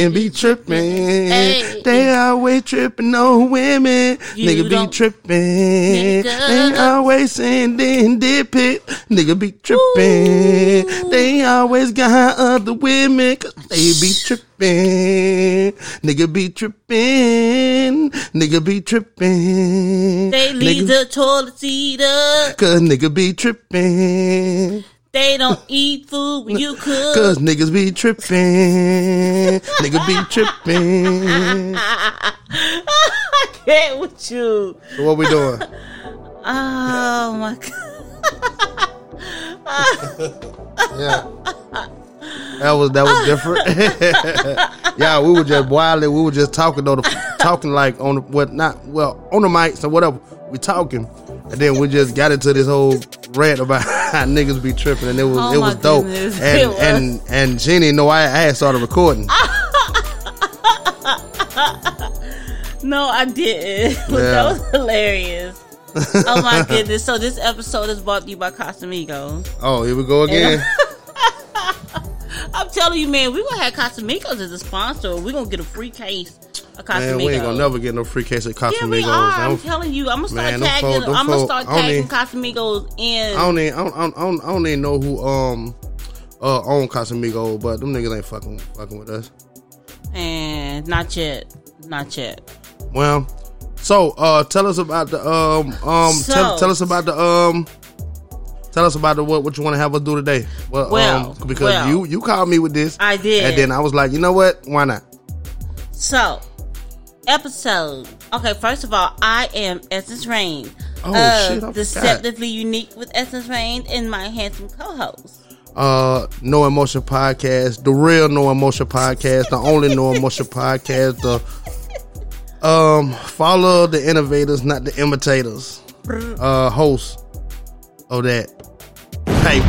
and be tripping. Hey. They always tripping on women. You nigga be tripping. Nigga. They always sending dick pic. Nigga be tripping. Ooh. They always got other women 'cause they be tripping. Nigga be tripping. Nigga be tripping. They leave Nigga- the toilet seat up. Cause nigga be tripping. They don't eat food when you cook. Cause niggas be tripping. Nigga be tripping. I can't with you. So what we doing? Oh my god. Yeah. That was that was different. yeah, we were just wildly. We were just talking on the talking like on the what not well on the mics or whatever. We talking, and then we just got into this whole rant about how niggas be tripping, and it was Oh it was dope. goodness, And was. and and Jeannie, know I I had started recording. No, I didn't. But Yeah. That was hilarious. oh my goodness. So this episode is brought to you by Casamigos. Oh, here we go again. I'm telling you, man, we're gonna have Casamigos as a sponsor. We're gonna get a free case of Casamigos. Man, we ain't gonna never get no free case of Yeah, we are. I I'm telling you, I'm gonna start Man, tagging. folk- I'm gonna start tagging Casamigos in. I don't even, I don't, I don't, I don't even know who um uh own Casamigos, but them niggas ain't fucking fucking with us. And not yet, not yet. Well, so uh tell us about the um um So- tell, tell us about the um tell us about the what what you want to have us do today. Well, Well, um, because well. you you called me with this, I did. and then I was like, you know what? Why not? So, episode. Okay, first of all, I am Essence Rain. Oh, of shit, I forgot. Deceptively Unique with Essence Rain and my handsome co-host. Uh, No Emotion Podcast, the real No Emotion Podcast, the only No Emotion Podcast, the um follow the innovators, not the imitators. Uh, host of that paper.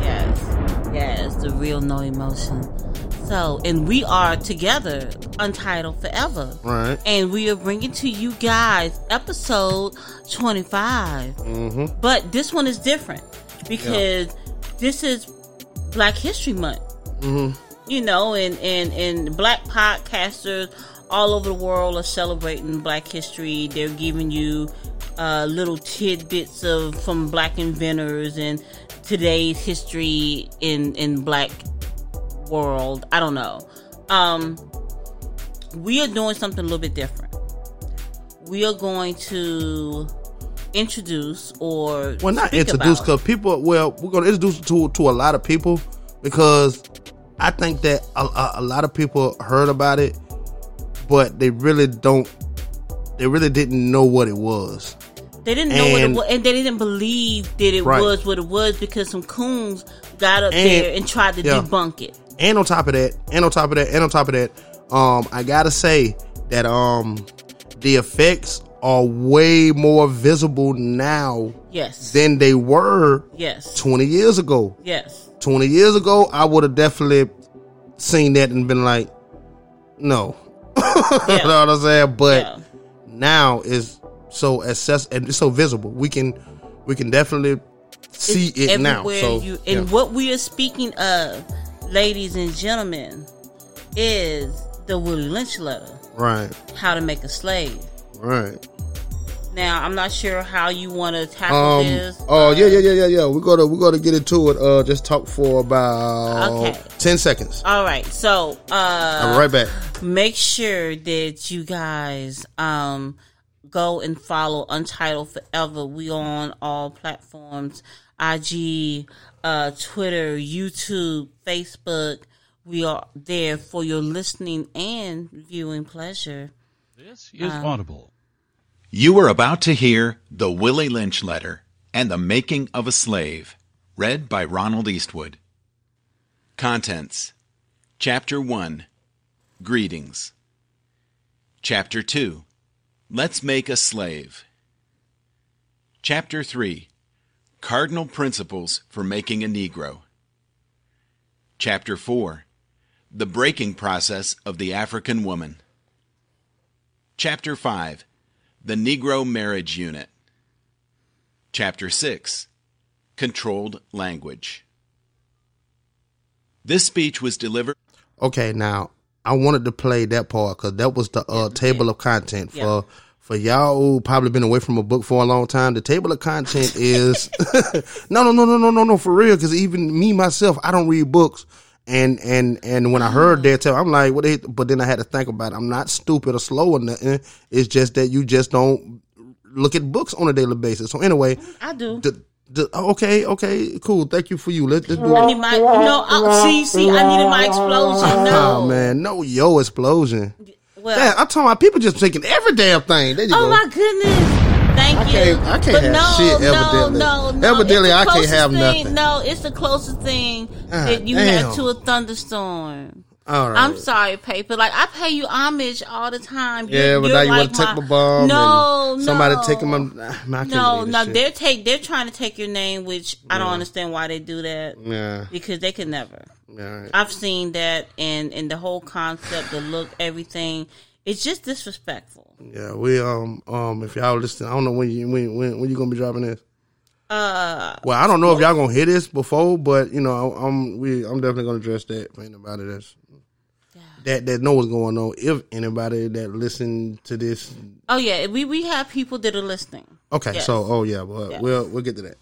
Yes, yes, the real no emotion. So, and we are together, Untitled Forever. Right. And we are bringing to you guys episode 25. Mm-hmm. But this one is different because this is Black History Month. Mm-hmm. You know, and, and, and black podcasters all over the world are celebrating Black history. They're giving you uh, little tidbits of from black inventors and today's history in in black world. I don't know. Um, we are doing something a little bit different. We are going to introduce or Well, not introduce because people. Well, we're gonna introduce to to a lot of people because I think that a, a, a lot of people heard about it, but they really don't. They really didn't know what it was. They didn't know what it was, and they didn't believe that it Right. was what it was because some coons got up And- there and tried to yeah. debunk it. And on top of that, and on top of that, and on top of that, um, I gotta say that um, the effects are way more visible now Yes. than they were yes. twenty years ago. Yes. 20 years ago, I would have definitely seen that and been like, no. you know what I'm saying? But Yeah. now is so access and it's so visible. We can we can definitely see It's it now. So you, yeah. and what we are speaking of, ladies and gentlemen, is the Willie Lynch letter. right, How to make a slave. right. Now, I'm not sure how you want to tackle Um. this. Oh uh, yeah, yeah, yeah, yeah, yeah. We're gonna we're gonna get into it. Uh, just talk for about Okay. ten seconds. All right. So, uh, be right back. make sure that you guys um go and follow Untitled Forever. We on all platforms: IG, uh, Twitter, YouTube, Facebook. We are there for your listening and viewing pleasure. This is Audible. You are about to hear The Willie Lynch Letter and the Making of a Slave, read by Ronald Eastwood. Contents Chapter 1 Greetings. Chapter 2 Let's Make a Slave. Chapter 3 Cardinal Principles for Making a Negro. Chapter 4 The Breaking Process of the African Woman. Chapter 5 The Negro Marriage Unit. Chapter 6 Controlled Language. This speech was delivered. Okay, now I wanted to play that part because that was the uh, table of content for Yeah. for y'all who probably been away from a book for a long time. The table of content is no, no, no, no, no, no, no, for real. Because even me myself, I don't read books. And and and when I heard that tell, I'm like, what? They, but then I had to think about it. I'm not stupid or slow or nothing. It's just that you just don't look at books on a daily basis. So anyway, I do. the, Oh, okay, okay, cool. Thank you for you. Let, let's do uh, I need my no. I, see, see, I needed my explosion. No, Oh man, no yo explosion. Well, Damn, I'm talking about people just taking every damn thing. There you oh go. my goodness. Thank I you. can't- I can't but have no, shit, evidently. no, no. Evidently, I can't have thing, nothing. No, it's the closest thing God that you damn. have to a thunderstorm. All right. I'm sorry, paper. Like I pay you homage all the time. Yeah, You're- but now you like want to take my bomb. No, no. Somebody taking my. Nah, man, I can't No, no. this They're take. They're trying to take your name, which I don't understand why they do that. Yeah, Because they could never. yeah. I've seen that, and and the whole concept, the look, everything. It's just disrespectful. Yeah, we um um if y'all listen, I don't know when you when when when you gonna be dropping this. Uh, Well, I don't know if y'all gonna hear this before, but you know I'm we I'm definitely gonna address that for anybody that's that that know what's going on. If anybody that listen to this, oh yeah, we we have people that are listening. okay, Yes. so oh yeah, but Yes. we'll we'll get to that.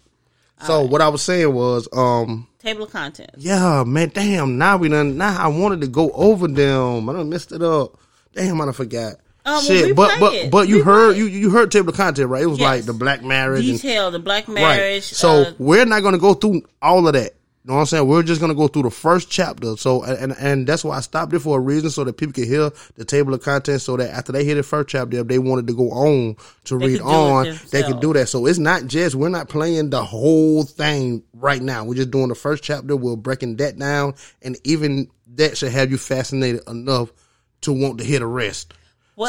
So what I was saying was um Table of contents. yeah man damn now we done now I wanted to go over them I done messed it up damn I done forgot. well, Shit, but but it. but you Replay heard you you heard table of content right? It was Yes. like the black marriage and Detail the black marriage. So uh, we're not going to go through all of that. You know what I'm saying? We're just going to go through the first chapter. So and and that's why I stopped it for a reason, so that people can hear the table of contents. So that after they hear the first chapter, if they wanted to go on to They read could do it on, they could do that. So it's not just we're not playing the whole thing right now. We're just doing the first chapter. We're breaking that down, and even that should have you fascinated enough to want to hear the rest.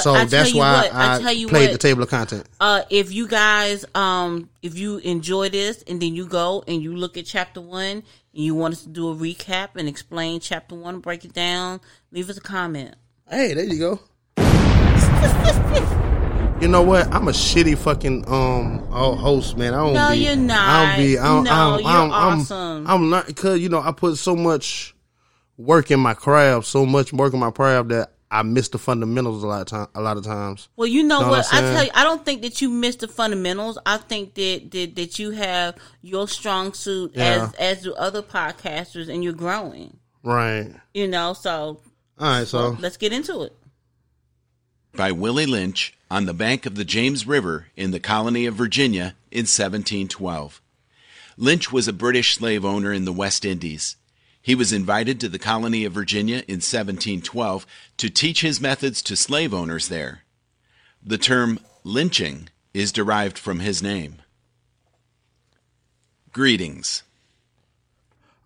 so that's why what, I, I, played what, the table of content. uh, if you guys, um, if you enjoy this and then you go and you look at chapter one you want us to do a recap and explain chapter one, break it down, leave us a comment. Hey, there you go. you know what? I'm a shitty fucking um host, man. I don't. No, be, you're not. I don't be. I don't, No, I don't, you're I'm, awesome. I'm, I'm not because you know I put so much work in my craft, so much work in my craft that I miss the fundamentals a lot of time. A lot of times. Well, you know Know what? what I'm tell you, I don't think that you missed the fundamentals. I think that that, that you have your strong suit Yeah. as as do other podcasters, and you're growing. Right. You know, so All right. So let's get into it. by Willie Lynch on the bank of the James River in the colony of Virginia in 1712. Lynch was a British slave owner in the West Indies. He was invited to the colony of Virginia in 1712 to teach his methods to slave owners there. The term lynching is derived from his name. Greetings.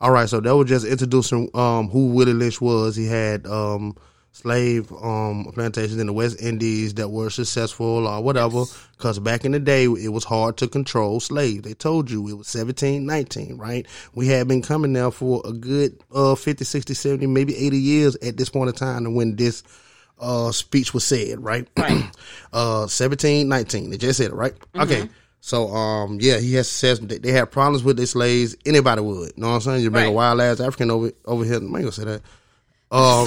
All right, so that was just introducing um, who Willie Lynch was. He had um, slave um, plantations in the West Indies that were successful or whatever. Because back in the day, it was hard to control slaves. They told you it was 1719, right? We had been coming now for a good uh, 50, 60, 70, maybe 80 years at this point in time and when this uh, speech was said, right? Right. uh, 1719. They just said it, right? Mm-hmm. Okay. So, um, yeah, he has success. They, they had problems with their slaves. Anybody would. You know what I'm saying? You bring a wild ass African over over here. I ain't gonna say that. Uh,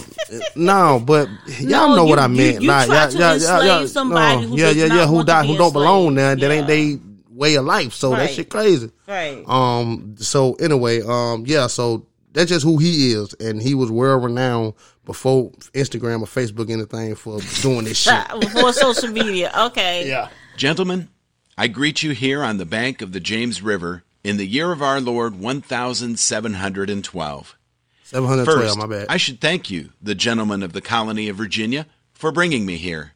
no, but y'all No, know what I you- meant. you like, try y'all, to y'all, enslave y'all, somebody no, who yeah, does yeah, not yeah, who want to die, be who don't belong enslaved. there. That ain't they way of life. So that shit crazy. Right. Um. So anyway, um. Yeah. So that's just who he is, and he was world renowned before Instagram or Facebook anything for doing this shit. Before social media. Okay. yeah. Gentlemen, I greet you here on the bank of the James River in the year of our Lord 1712. Seven hundred twelve. First, My bad. I should thank you, the gentlemen of the colony of Virginia, for bringing me here.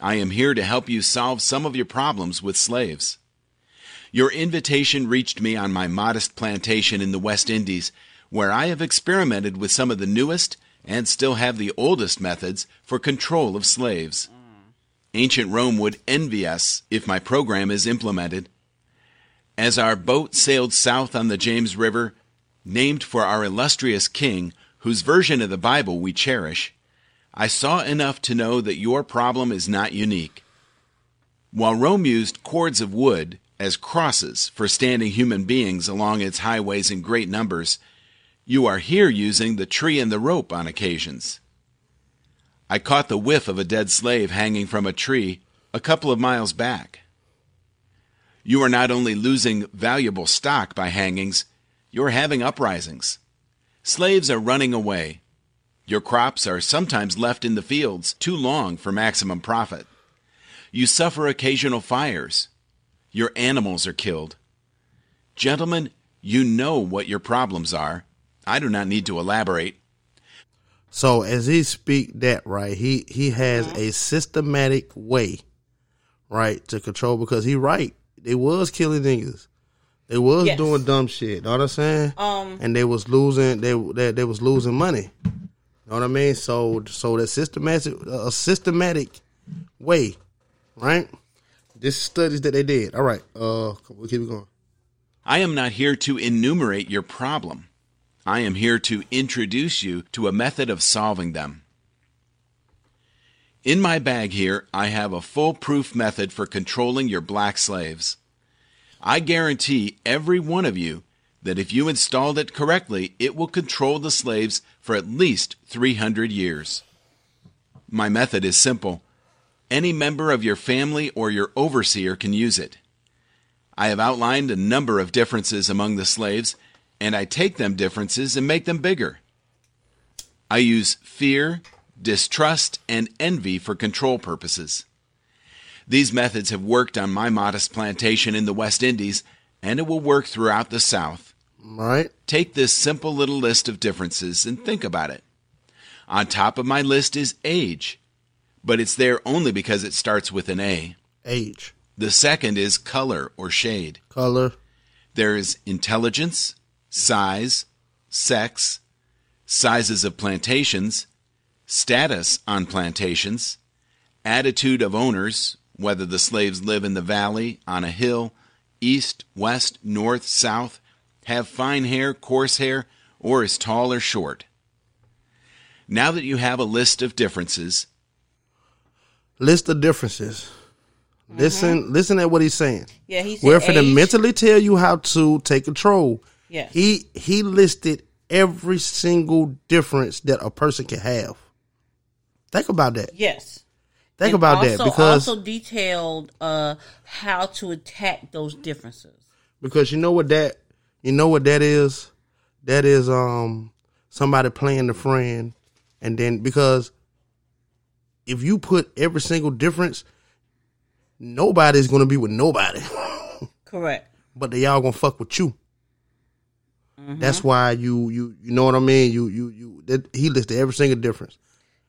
I am here to help you solve some of your problems with slaves. Your invitation reached me on my modest plantation in the West Indies, where I have experimented with some of the newest and still have the oldest methods for control of slaves. Ancient Rome would envy us if my program is implemented. As our boat sailed south on the James River, named for our illustrious king, whose version of the Bible we cherish, I saw enough to know that your problem is not unique. While Rome used cords of wood as crosses for standing human beings along its highways in great numbers, You are here using the tree and the rope on occasions. I caught the whiff of a dead slave hanging from a tree a couple of miles back. You are not only losing valuable stock by hangings, you are having uprisings. Slaves are running away. Your crops are sometimes left in the fields too long for maximum profit. You suffer occasional fires. Your animals are killed. Gentlemen, you know what your problems are. I do not need to elaborate. So as he speak that right, he he has a systematic way, right, to control because he right. They was killing niggas. They was Yes. doing dumb shit. Know what I'm saying? Um, and they was losing. They they, they was losing money. Know what I mean? So so that systematic a systematic way, right? This studies that they did. All right. Uh, we'll keep it going. I am not here to enumerate your problem. I am here to introduce you to a method of solving them. In my bag here, I have a foolproof method for controlling your black slaves. I guarantee every one of you that if you installed it correctly, it will control the slaves for at least 300 years. My method is simple. Any member of your family or your overseer can use it. I have outlined a number of differences among the slaves, and I take them differences and make them bigger. I use fear, distrust, and envy for control purposes. These methods have worked on my modest plantation in the West Indies, and it will work throughout the South. Right. Take this simple little list of differences and think about it. On top of my list is age, but it's there only because it starts with an A. Age, The second is color or shade. color, There is intelligence, size, sex, sizes of plantations, status on plantations, attitude of owners, whether the slaves live in the valley, on a hill, east, west, north, south, have fine hair, coarse hair, or is tall or short. Now that you have a list of differences, list of differences. Listen, mm-hmm. listen at what he's saying. yeah, he said We're for to mentally tell you how to take control. Yeah, He he listed every single difference that a person can have. Think about that. Yes. Think And about also, that because also detailed uh, how to attack those differences. because you know what that you know what that is. That is um somebody playing the friend, and then because if you put every single difference, nobody's gonna be with nobody. Correct. but they all gonna fuck with you. That's why you you you know what I mean. You you you that, he listed every single difference.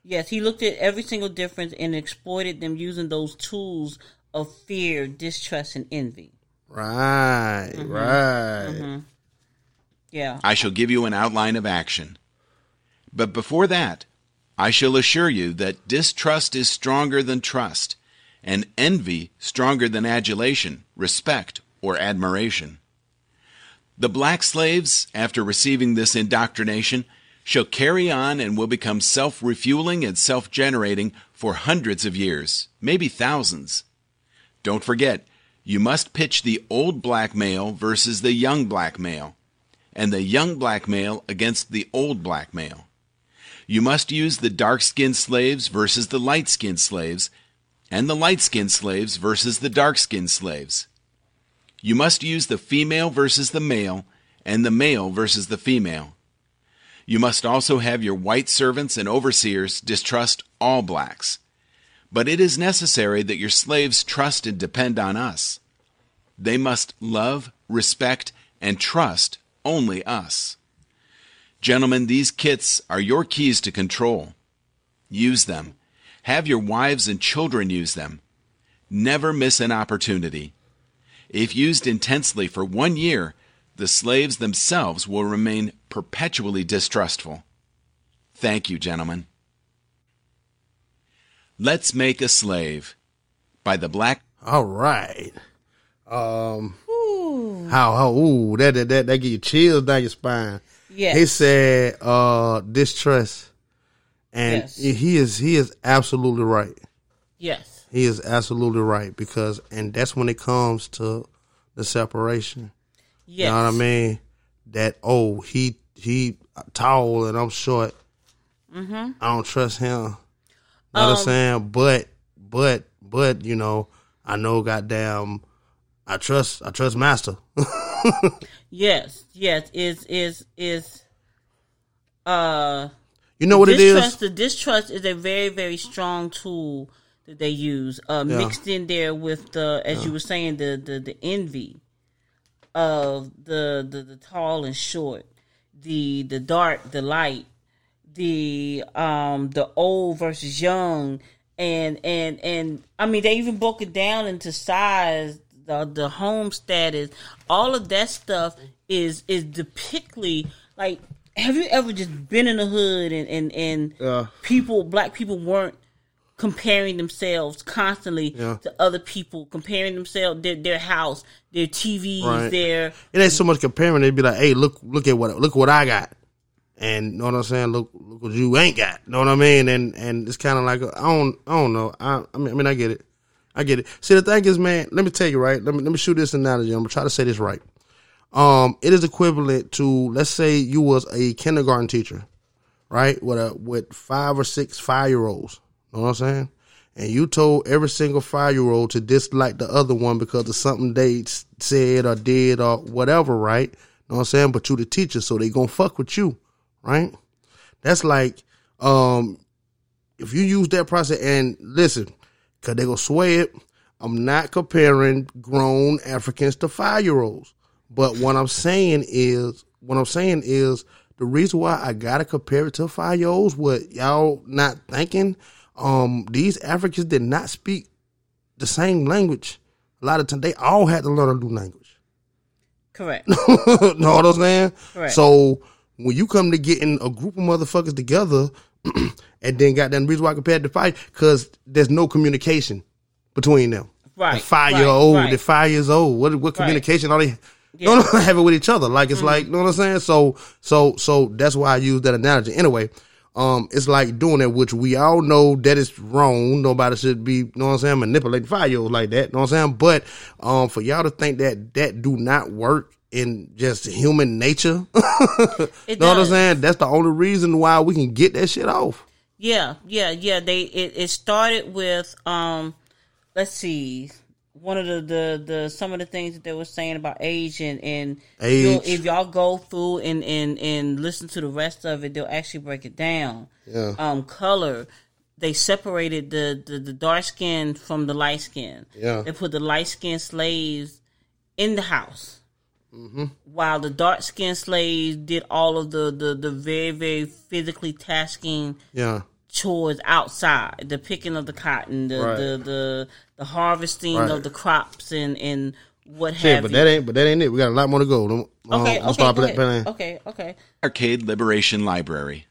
Yes, he looked at every single difference and exploited them using those tools of fear, distrust, and envy. Right, mm-hmm. right. Mm-hmm. Yeah. I shall give you an outline of action. But before that, I shall assure you that distrust is stronger than trust, and envy stronger than adulation, respect, or admiration. The black slaves, after receiving this indoctrination, shall carry on and will become self refueling and self generating for hundreds of years, maybe thousands. Don't forget, you must pitch the old black male versus the young black male and the young black male against the old black male. You must use the dark skinned slaves versus the light skinned slaves, and the light skinned slaves versus the dark skinned slaves. You must use the female versus the male, and the male versus the female. You must also have your white servants and overseers distrust all blacks. But it is necessary that your slaves trust and depend on us. They must love, respect, and trust only us. Gentlemen, these kits are your keys to control. Use them. Have your wives and children use them. Never miss an opportunity. If used intensely for one year, the slaves themselves will remain perpetually distrustful. Thank you, gentlemen. Let's Make a Slave by the Black All right. Um. How how ooh that that that, that give you chills down your spine. Yes. He said uh distrust, and Yes. he is he is absolutely right. Yes. He is absolutely right because and that's when it comes to the separation. Yes. You know what I mean? That oh he he tall and I'm short. Mm-hmm. I don't trust him. Know what I'm Um, saying? But but but you know, I know goddamn I trust I trust Master. Yes, yes, is is is uh you know what it is? distrust the distrust is a very, very strong tool that they use. Uh Yeah. mixed in there with the as you were saying, the the, the envy of the, the the tall and short, the the dark, the light, the um the old versus young and and and I mean they even broke it down into size the the home status all of that stuff is is depictly like have you ever just been in the hood and and and Yeah. people black people weren't comparing themselves constantly Yeah. to other people comparing themselves their their house their TVs Right. their It ain't so much comparing. They'd be like, "Hey, look, look at what, look what I got," and you know what I'm saying. Look, look what you ain't got. You know what I mean? And and it's kind of like I don't, I don't know. I, I mean, I mean, I get it. I get it. See, the thing is, man. Let me tell you, right? Let me let me shoot this analogy. I'm gonna try to say this right. Um, it is equivalent to let's say you was a kindergarten teacher, right? With a with five or six five year olds. Know what I'm saying? And you told every single five year old to dislike the other one because of something they said or did or whatever, right? Know what I'm saying? But you the teacher, so they gonna fuck with you, right? That's like, um, if you use that process and listen, cause they gonna swear it. I'm not comparing grown Africans to five year olds. But what I'm saying is, what I'm saying is the reason why I gotta compare it to five year olds, what y'all not thinking, um, these Africans did not speak the same language. A lot of times they all had to learn a new language. correct know what I'm saying? Correct. So when you come to getting a group of motherfuckers together and then got that reason why I compared to fight because there's no communication between them. Right, five year old, right. the five years old. What what communication are they? Yeah. No, have it with each other. Like Mm-hmm. it's like, you know what I'm saying? So, so, so that's why I use that analogy. Anyway, um, it's like doing it, which we all know that is wrong. Nobody should be, you know what I'm saying, manipulating olds like that. You know what I'm saying? But, um, for y'all to think that that do not work in just human nature, it know what I'm saying? That's the only reason why we can get that shit off. Yeah, yeah, yeah. They it, it started with um let's see. One of the, the, the some of the things that they were saying about age and, and Age. you'll- if y'all go through and, and, and listen to the rest of it, they'll actually break it down. Yeah. Um, color. They separated the, the, the dark skin from the light skin. Yeah. They put the light skin slaves in the house. Mm-hmm. While the dark skinned slaves did all of the, the, the very, very physically tasking Yeah. Chores outside, the picking of the cotton, the Right. the, the the harvesting Right. of the crops and and what Shit, have but you. that ain't, but that ain't it. We got a lot more to go. Um, okay, I'm okay, start go pla- okay, okay. Arcade Liberation Library.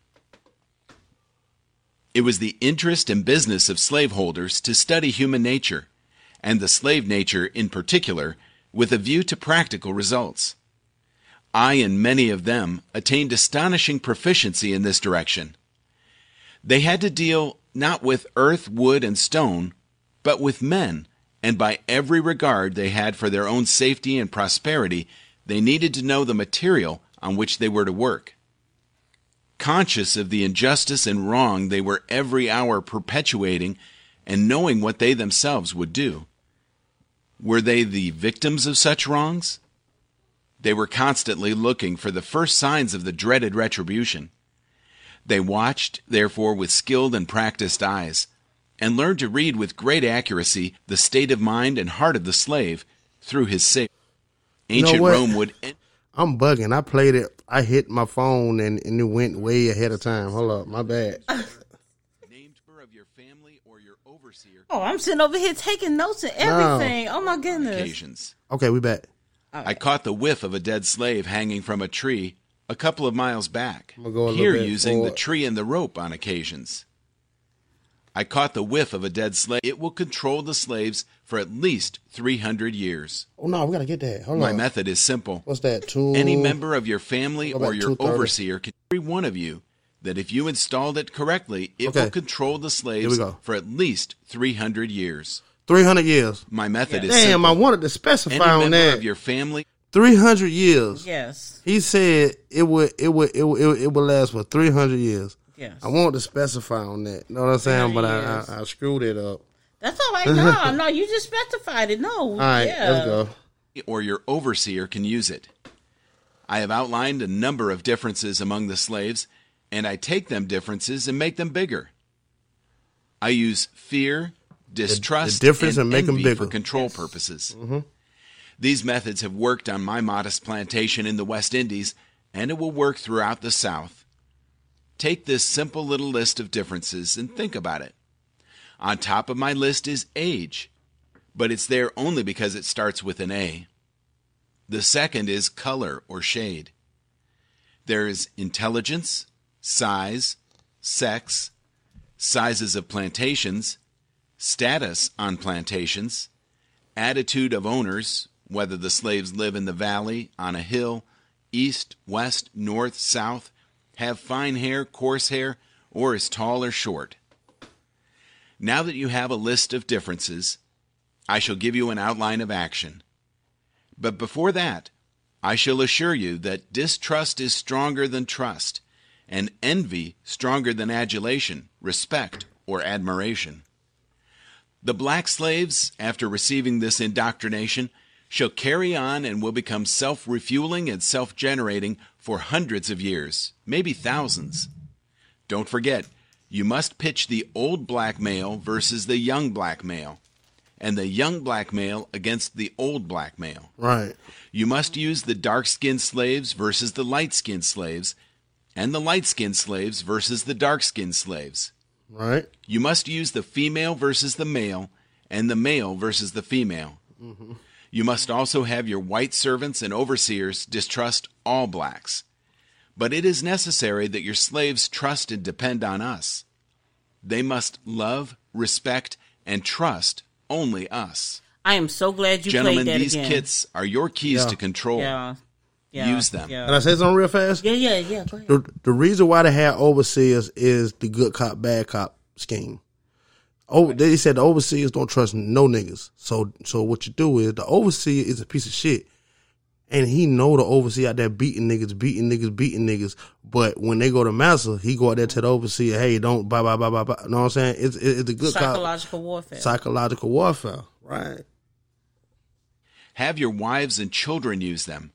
It was the interest and business of slaveholders to study human nature, and the slave nature in particular, with a view to practical results. I and many of them attained astonishing proficiency in this direction. They had to deal not with earth, wood, and stone, but with men, and by every regard they had for their own safety and prosperity, they needed to know the material on which they were to work. Conscious of the injustice and wrong they were every hour perpetuating, and knowing what they themselves would do. Were they the victims of such wrongs? They were constantly looking for the first signs of the dreaded retribution. They watched, therefore, with skilled and practiced eyes, and learned to read with great accuracy the state of mind and heart of the slave through his safe. know Ancient what? Rome would. I'm bugging. I played it. I hit my phone and, and it went way ahead of time. Hold up, my bad. named member of your family or your overseer Oh, I'm sitting over here taking notes and No. everything. Oh my goodness. occasions. Okay, we back. I caught the whiff of a dead slave hanging from a tree a couple of miles back. go Here using the tree and the rope on occasions. I caught the whiff of a dead slave. It will control the slaves for at least 300 years. Oh no, we gotta get that. Hold My on. method is simple. What's that? Two. Any member of your family or your overseer can every one of you that if you installed it correctly, it Okay. will control the slaves for at least 300 years. Three hundred years. My method is Damn, simple. I wanted to Any specify on member that. of your family Three hundred years. Yes. He said it would it would it would, it would, it would last for three hundred years. Yes. I wanted to specify on that. You know what I'm saying? But I, I, I screwed it up. That's all right. No, no, you just specified it. No. All right, yeah. let's go. or your overseer can use it. I have outlined a number of differences among the slaves, and I take them differences and make them bigger. I use fear, distrust, the difference and and make 'em envy bigger. for control purposes. Mm-hmm. These methods have worked on my modest plantation in the West Indies, and it will work throughout the South. Take this simple little list of differences and think about it. On top of my list is age, but it's there only because it starts with an A. The second is color or shade. There is intelligence, size, sex, sizes of plantations, status on plantations, attitude of owners, whether the slaves live in the valley, on a hill, east, west, north, south, have fine hair, coarse hair, or is tall or short. Now that you have a list of differences, I shall give you an outline of action. But before that, I shall assure you that distrust is stronger than trust, and envy stronger than adulation, respect, or admiration. The black slaves, after receiving this indoctrination, shall carry on and will become self refueling and self generating for hundreds of years, maybe thousands. Don't forget, you must pitch the old black male versus the young black male, and the young black male against the old black male. Right. You must use the dark skinned slaves versus the light skinned slaves, and the light skinned slaves versus the dark skinned slaves. Right. You must use the female versus the male, and the male versus the female. Mm-hmm. You must also have your white servants and overseers distrust all blacks. But it is necessary that your slaves trust and depend on us. They must love, respect, and trust only us. I am so glad you Gentlemen, played that Gentlemen, these again. kits are your keys Yeah. to control. Yeah. Yeah. Use them. Can I Yeah. say something real fast? Yeah, yeah, yeah. Go ahead. The, the reason why they have overseers is the good cop, bad cop scheme. Oh, they said the overseers don't trust no niggas. So, so what you do is the overseer is a piece of shit, and he know the overseer out there beating niggas, beating niggas, beating niggas. But when they go to massa, he go out there to the overseer, hey, don't blah blah blah blah blah. You know what I'm saying? It's it's the good cop, Psychological warfare. psychological warfare, right? Have your wives and children use them.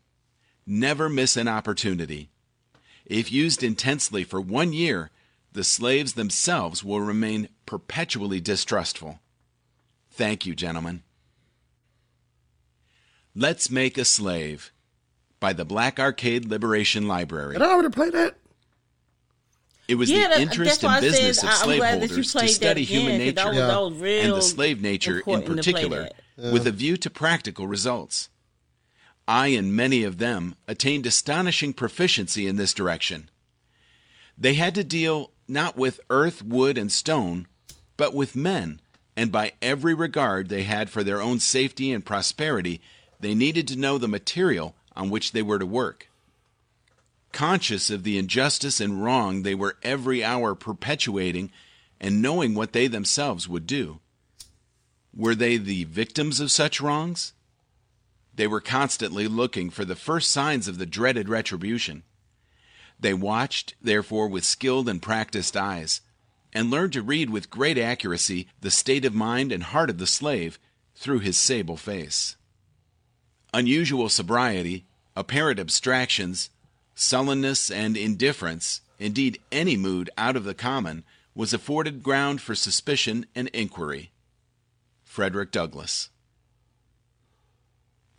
Never miss an opportunity. If used intensely for one year, the slaves themselves will remain perpetually distrustful. Thank you, gentlemen. Let's Make a Slave by the Black Arcade Liberation Library. Did I already play that? It was yeah, the that, interest and business said of I- I'm glad that you slaveholders to study again, human 'cause nature That was, Yeah. that was and the slave nature in important to play particular, that. with a view to practical results. I and many of them attained astonishing proficiency in this direction. They had to deal not with earth, wood, and stone, but with men, and by every regard they had for their own safety and prosperity, they needed to know the material on which they were to work. Conscious of the injustice and wrong they were every hour perpetuating, and knowing what they themselves would do. Were they the victims of such wrongs? They were constantly looking for the first signs of the dreaded retribution. They watched, therefore, with skilled and practiced eyes, and learned to read with great accuracy the state of mind and heart of the slave through his sable face. Unusual sobriety, apparent abstractions, sullenness, and indifference, indeed any mood out of the common, was afforded ground for suspicion and inquiry. Frederick Douglass.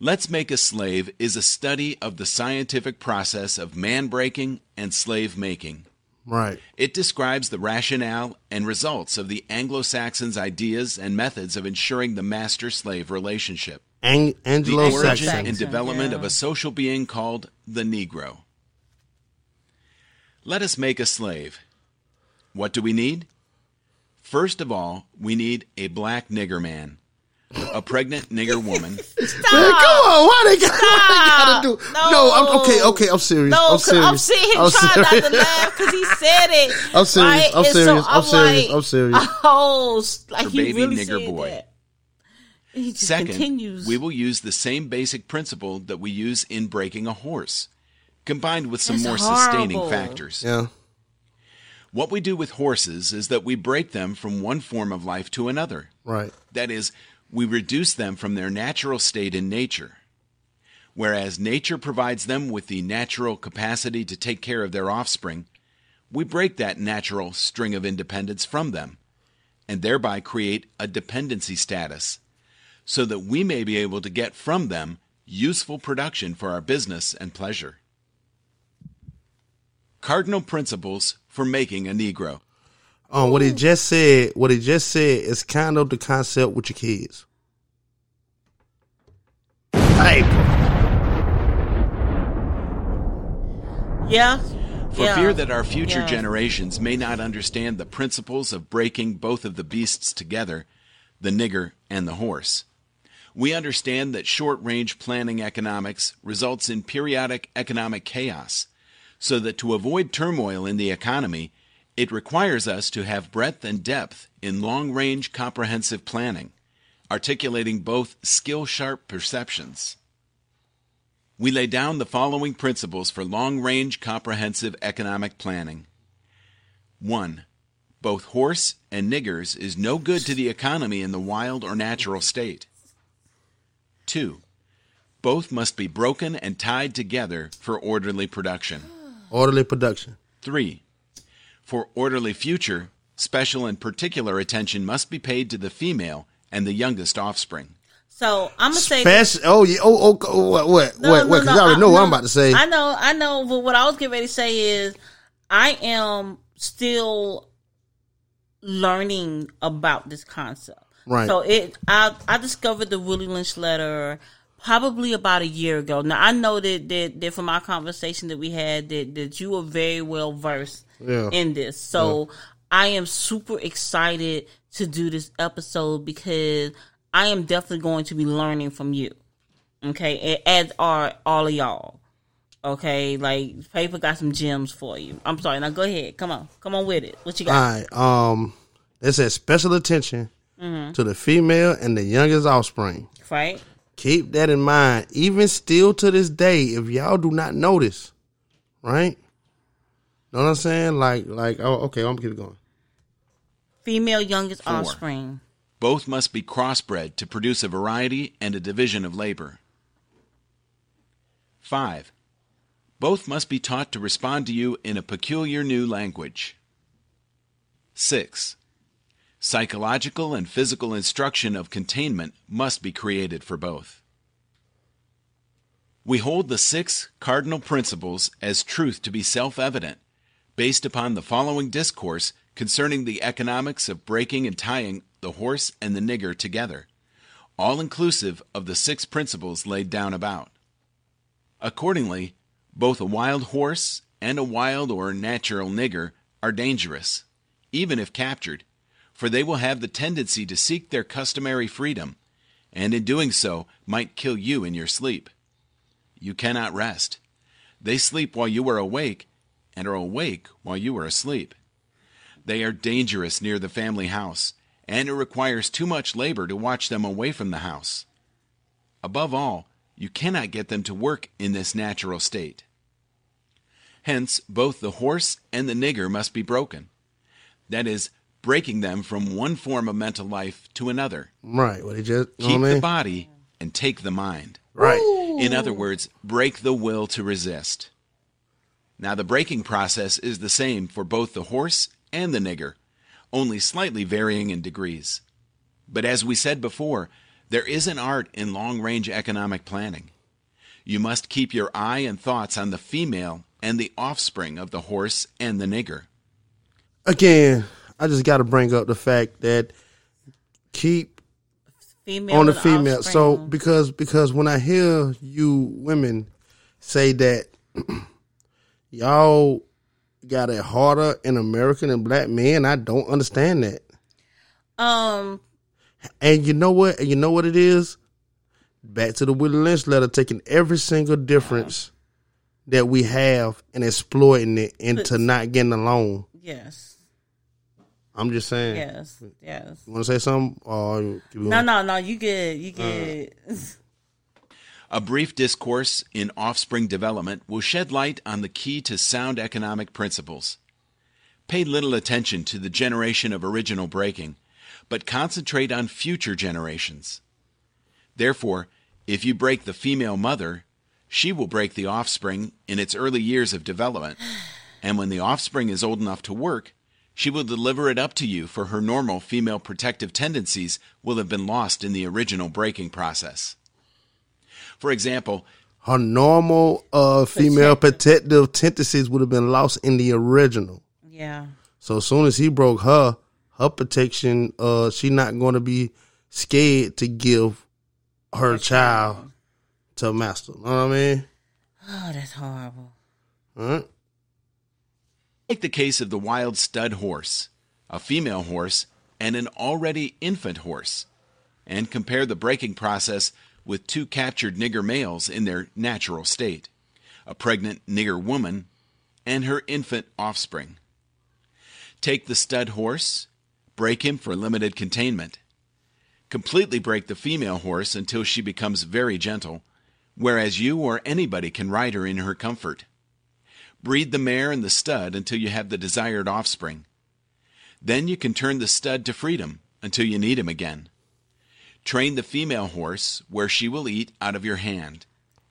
Let's Make a Slave is a study of the scientific process of man breaking and slave making. Right. It describes the rationale and results of the Anglo Saxons' ideas and methods of ensuring the master slave relationship. Ang- The origin Saxon. Saxon, and development of a social being called the Negro. Let us make a slave. What do we need? First of all, we need a black nigger man, a pregnant nigger woman, Man, come on, why they, got, why they gotta do? No. No, I'm okay. Okay, I'm serious. No, I'm serious. I'm seeing him I'm trying not to laugh because he said it. I'm serious. right? I'm And so serious. I'm serious. like, I'm serious. Oh, like Her he baby really nigger said boy. that. He just Second, continues. we will use the same basic principle that we use in breaking a horse, combined with some That's more sustaining factors. Yeah. What we do with horses is that we break them from one form of life to another. Right. That is, we reduce them from their natural state in nature. Whereas nature provides them with the natural capacity to take care of their offspring, we break that natural string of independence from them and thereby create a dependency status so that we may be able to get from them useful production for our business and pleasure. Cardinal principles for making a Negro. Um, what he just said, what he just said is kind of the concept with your kids. Hey, yeah. For yeah. fear that our future Yeah. generations may not understand the principles of breaking both of the beasts together, the nigger and the horse. We understand that short range planning economics results in periodic economic chaos, so that to avoid turmoil in the economy, it requires us to have breadth and depth in long range comprehensive planning, articulating both skill sharp perceptions. We lay down the following principles for long range comprehensive economic planning. 1. Both horse and niggers is no good to the economy in the wild or natural state. 2. Both must be broken and tied together for orderly production. orderly production. 3. For orderly future, special and particular attention must be paid to the female and the youngest offspring. So I'm gonna say Special. Oh yeah. Oh, oh, oh what? What? No, what? no, what? Because no, you already I- know what. I'm about to say. I know, I know, but what I was getting ready to say is I am still learning about this concept. Right. So it I I discovered the Willie Lynch letter probably about a year ago. Now I know that that, that from our conversation that we had that, that you were very well versed Yeah. in this. So I am super excited to do this episode because I am definitely going to be learning from you. Okay, as are all of y'all. Okay, like paper got some gems for you. I'm sorry. Now go ahead. Come on, come on with it. What you got? All right. Um, it says special attention Mm-hmm. to the female and the youngest offspring. Right? Keep that in mind. Even still to this day, if y'all do not notice, right? Know what I'm saying? Like, like, oh, okay, I'm gonna keep it going. Female youngest Four. offspring. Both must be crossbred to produce a variety and a division of labor. 5. Both must be taught to respond to you in a peculiar new language. 6. Psychological and physical instruction of containment must be created for both. We hold the six cardinal principles as truth to be self evident, based upon the following discourse concerning the economics of breaking and tying the horse and the nigger together, all inclusive of the six principles laid down about. Accordingly, both a wild horse and a wild or natural nigger are dangerous, even if captured, for they will have the tendency to seek their customary freedom, and in doing so might kill you in your sleep. You cannot rest. They sleep while you are awake, and are awake while you are asleep. They are dangerous near the family house, and it requires too much labor to watch them away from the house. Above all, you cannot get them to work in this natural state. Hence, both the horse and the nigger must be broken. That is, breaking them from one form of mental life to another. Right. What he just you know Keep the mean? body and take the mind. Right. In other words, break the will to resist. Now, the breaking process is the same for both the horse and the nigger, only slightly varying in degrees. But as we said before, there is an art in long range economic planning. You must keep your eye and thoughts on the female and the offspring of the horse and the nigger. Again, I just got to bring up the fact that keep Female on the and female. So because because when I hear you women say that y'all got it harder in America than black men, I don't understand that. um, And you know what? And you know what it is? Back to the Willie Lynch letter, taking every single difference that we have and exploiting it into not getting along. yes. I'm just saying. Yes, yes. You want to say something? Or no, no, no. You good. You good. Uh. A brief discourse in offspring development will shed light on the key to sound economic principles. Pay little attention to the generation of original breaking, but concentrate on future generations. Therefore, if you break the female mother, she will break the offspring in its early years of development, and when the offspring is old enough to work, she will deliver it up to you, for her normal female protective tendencies will have been lost in the original breaking process. For example, her normal uh, female protective tendencies would have been lost in the original. Yeah. So as soon as he broke her, her protection, uh, she not going to be scared to give her child to a master. Know what I mean? Oh, that's horrible. All right. Take the case of the wild stud horse, a female horse, and an already infant horse, and compare the breaking process with two captured nigger males in their natural state, a pregnant nigger woman, and her infant offspring. Take the stud horse, break him for limited containment. Completely break the female horse until she becomes very gentle, whereas you or anybody can ride her in her comfort. Breed the mare and the stud until you have the desired offspring. Then you can turn the stud to freedom until you need him again. Train the female horse where she will eat out of your hand,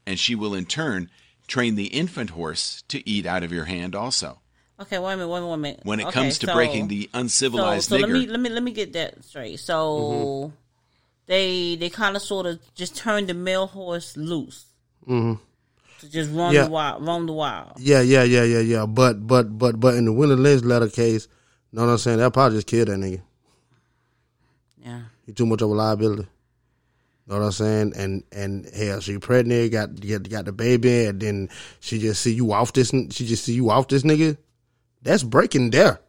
and she will in turn train the infant horse to eat out of your hand also. Okay, wait a minute, wait a minute. Wait a minute. When it okay, comes to so, breaking the uncivilized so, so nigger, let me let me let me get that straight. So mm-hmm. they they kind of sort of just turned the male horse loose. Mm-hmm. To just run yeah. the wild, roam the wild. Yeah, yeah, yeah, yeah, yeah. But but but but in the Willie Lynch letter case, you know what I'm saying? That probably just killed that nigga. Yeah. He too much of a liability. Know what I'm saying? And and hell, she pregnant, got got got the baby, and then she just see you off this. She just see you off this nigga. That's breaking there.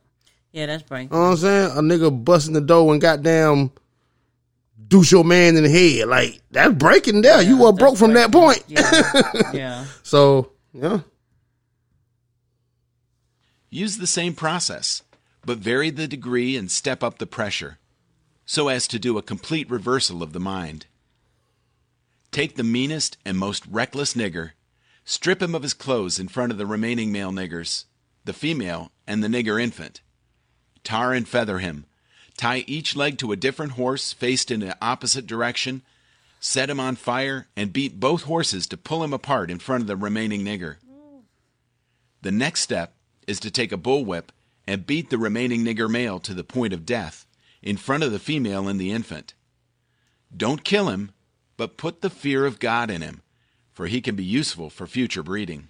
Yeah, that's breaking. Know what I'm saying? A nigga busting the door and goddamn douche your man in the head. Like that's breaking there. Yeah, you were broke from breaking. that point. Yeah. yeah. So yeah. Use the same process, but vary the degree and step up the pressure, so as to do a complete reversal of the mind. Take the meanest and most reckless nigger, strip him of his clothes in front of the remaining male niggers, the female, and the nigger infant. Tar and feather him. Tie each leg to a different horse faced in an opposite direction. Set him on fire and beat both horses to pull him apart in front of the remaining nigger. The next step is to take a bullwhip and beat the remaining nigger male to the point of death in front of the female and the infant. Don't kill him, but put the fear of God in him, for he can be useful for future breeding.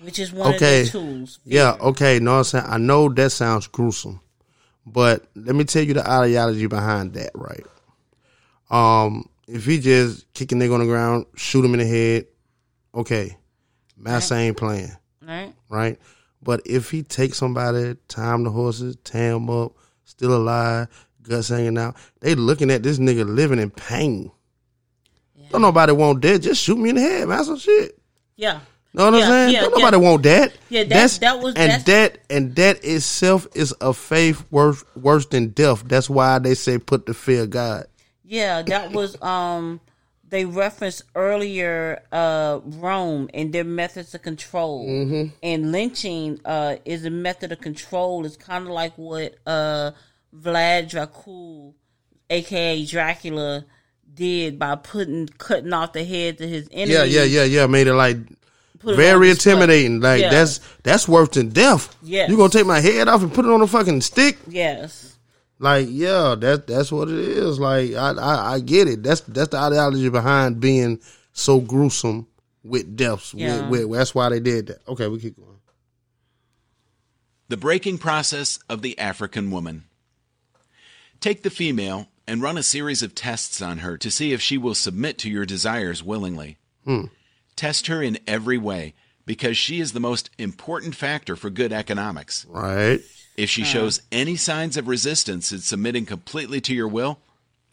Which is one okay. of the tools. Fear. Yeah, okay. No, I'm saying I know that sounds gruesome, but let me tell you the ideology behind that, right? Um, if he just kick a nigga on the ground, shoot him in the head, okay, Massa right. ain't playing, right? Right. But if he takes somebody, time the horses, tie him up, still alive, guts hanging out. They looking at this nigga living in pain. Yeah. Don't nobody want that. Just shoot me in the head, man. Some shit. Yeah. Know what yeah, I'm saying? Yeah, Don't nobody yeah. want that. Yeah, that's, that was and that and that itself is a faith worse worse than death. That's why they say put the fear of God. Yeah, that was um they referenced earlier uh Rome and their methods of control. Mm-hmm. And lynching uh is a method of control. It's kind of like what uh Vlad Dracul, aka Dracula, did by putting cutting off the heads of his enemies. Yeah, yeah, yeah, yeah. Made it like very intimidating. Like yeah. that's that's worse than death. Yeah, you gonna take my head off and put it on a fucking stick? Yes. Like yeah, that that's what it is. Like I, I I get it. That's that's the ideology behind being so gruesome with deaths. Yeah. With, with, that's why they did that. Okay, we keep going. The breaking process of the African woman. Take the female and run a series of tests on her to see if she will submit to your desires willingly. Hmm. Test her in every way because she is the most important factor for good economics. Right. If she hmm. shows any signs of resistance in submitting completely to your will,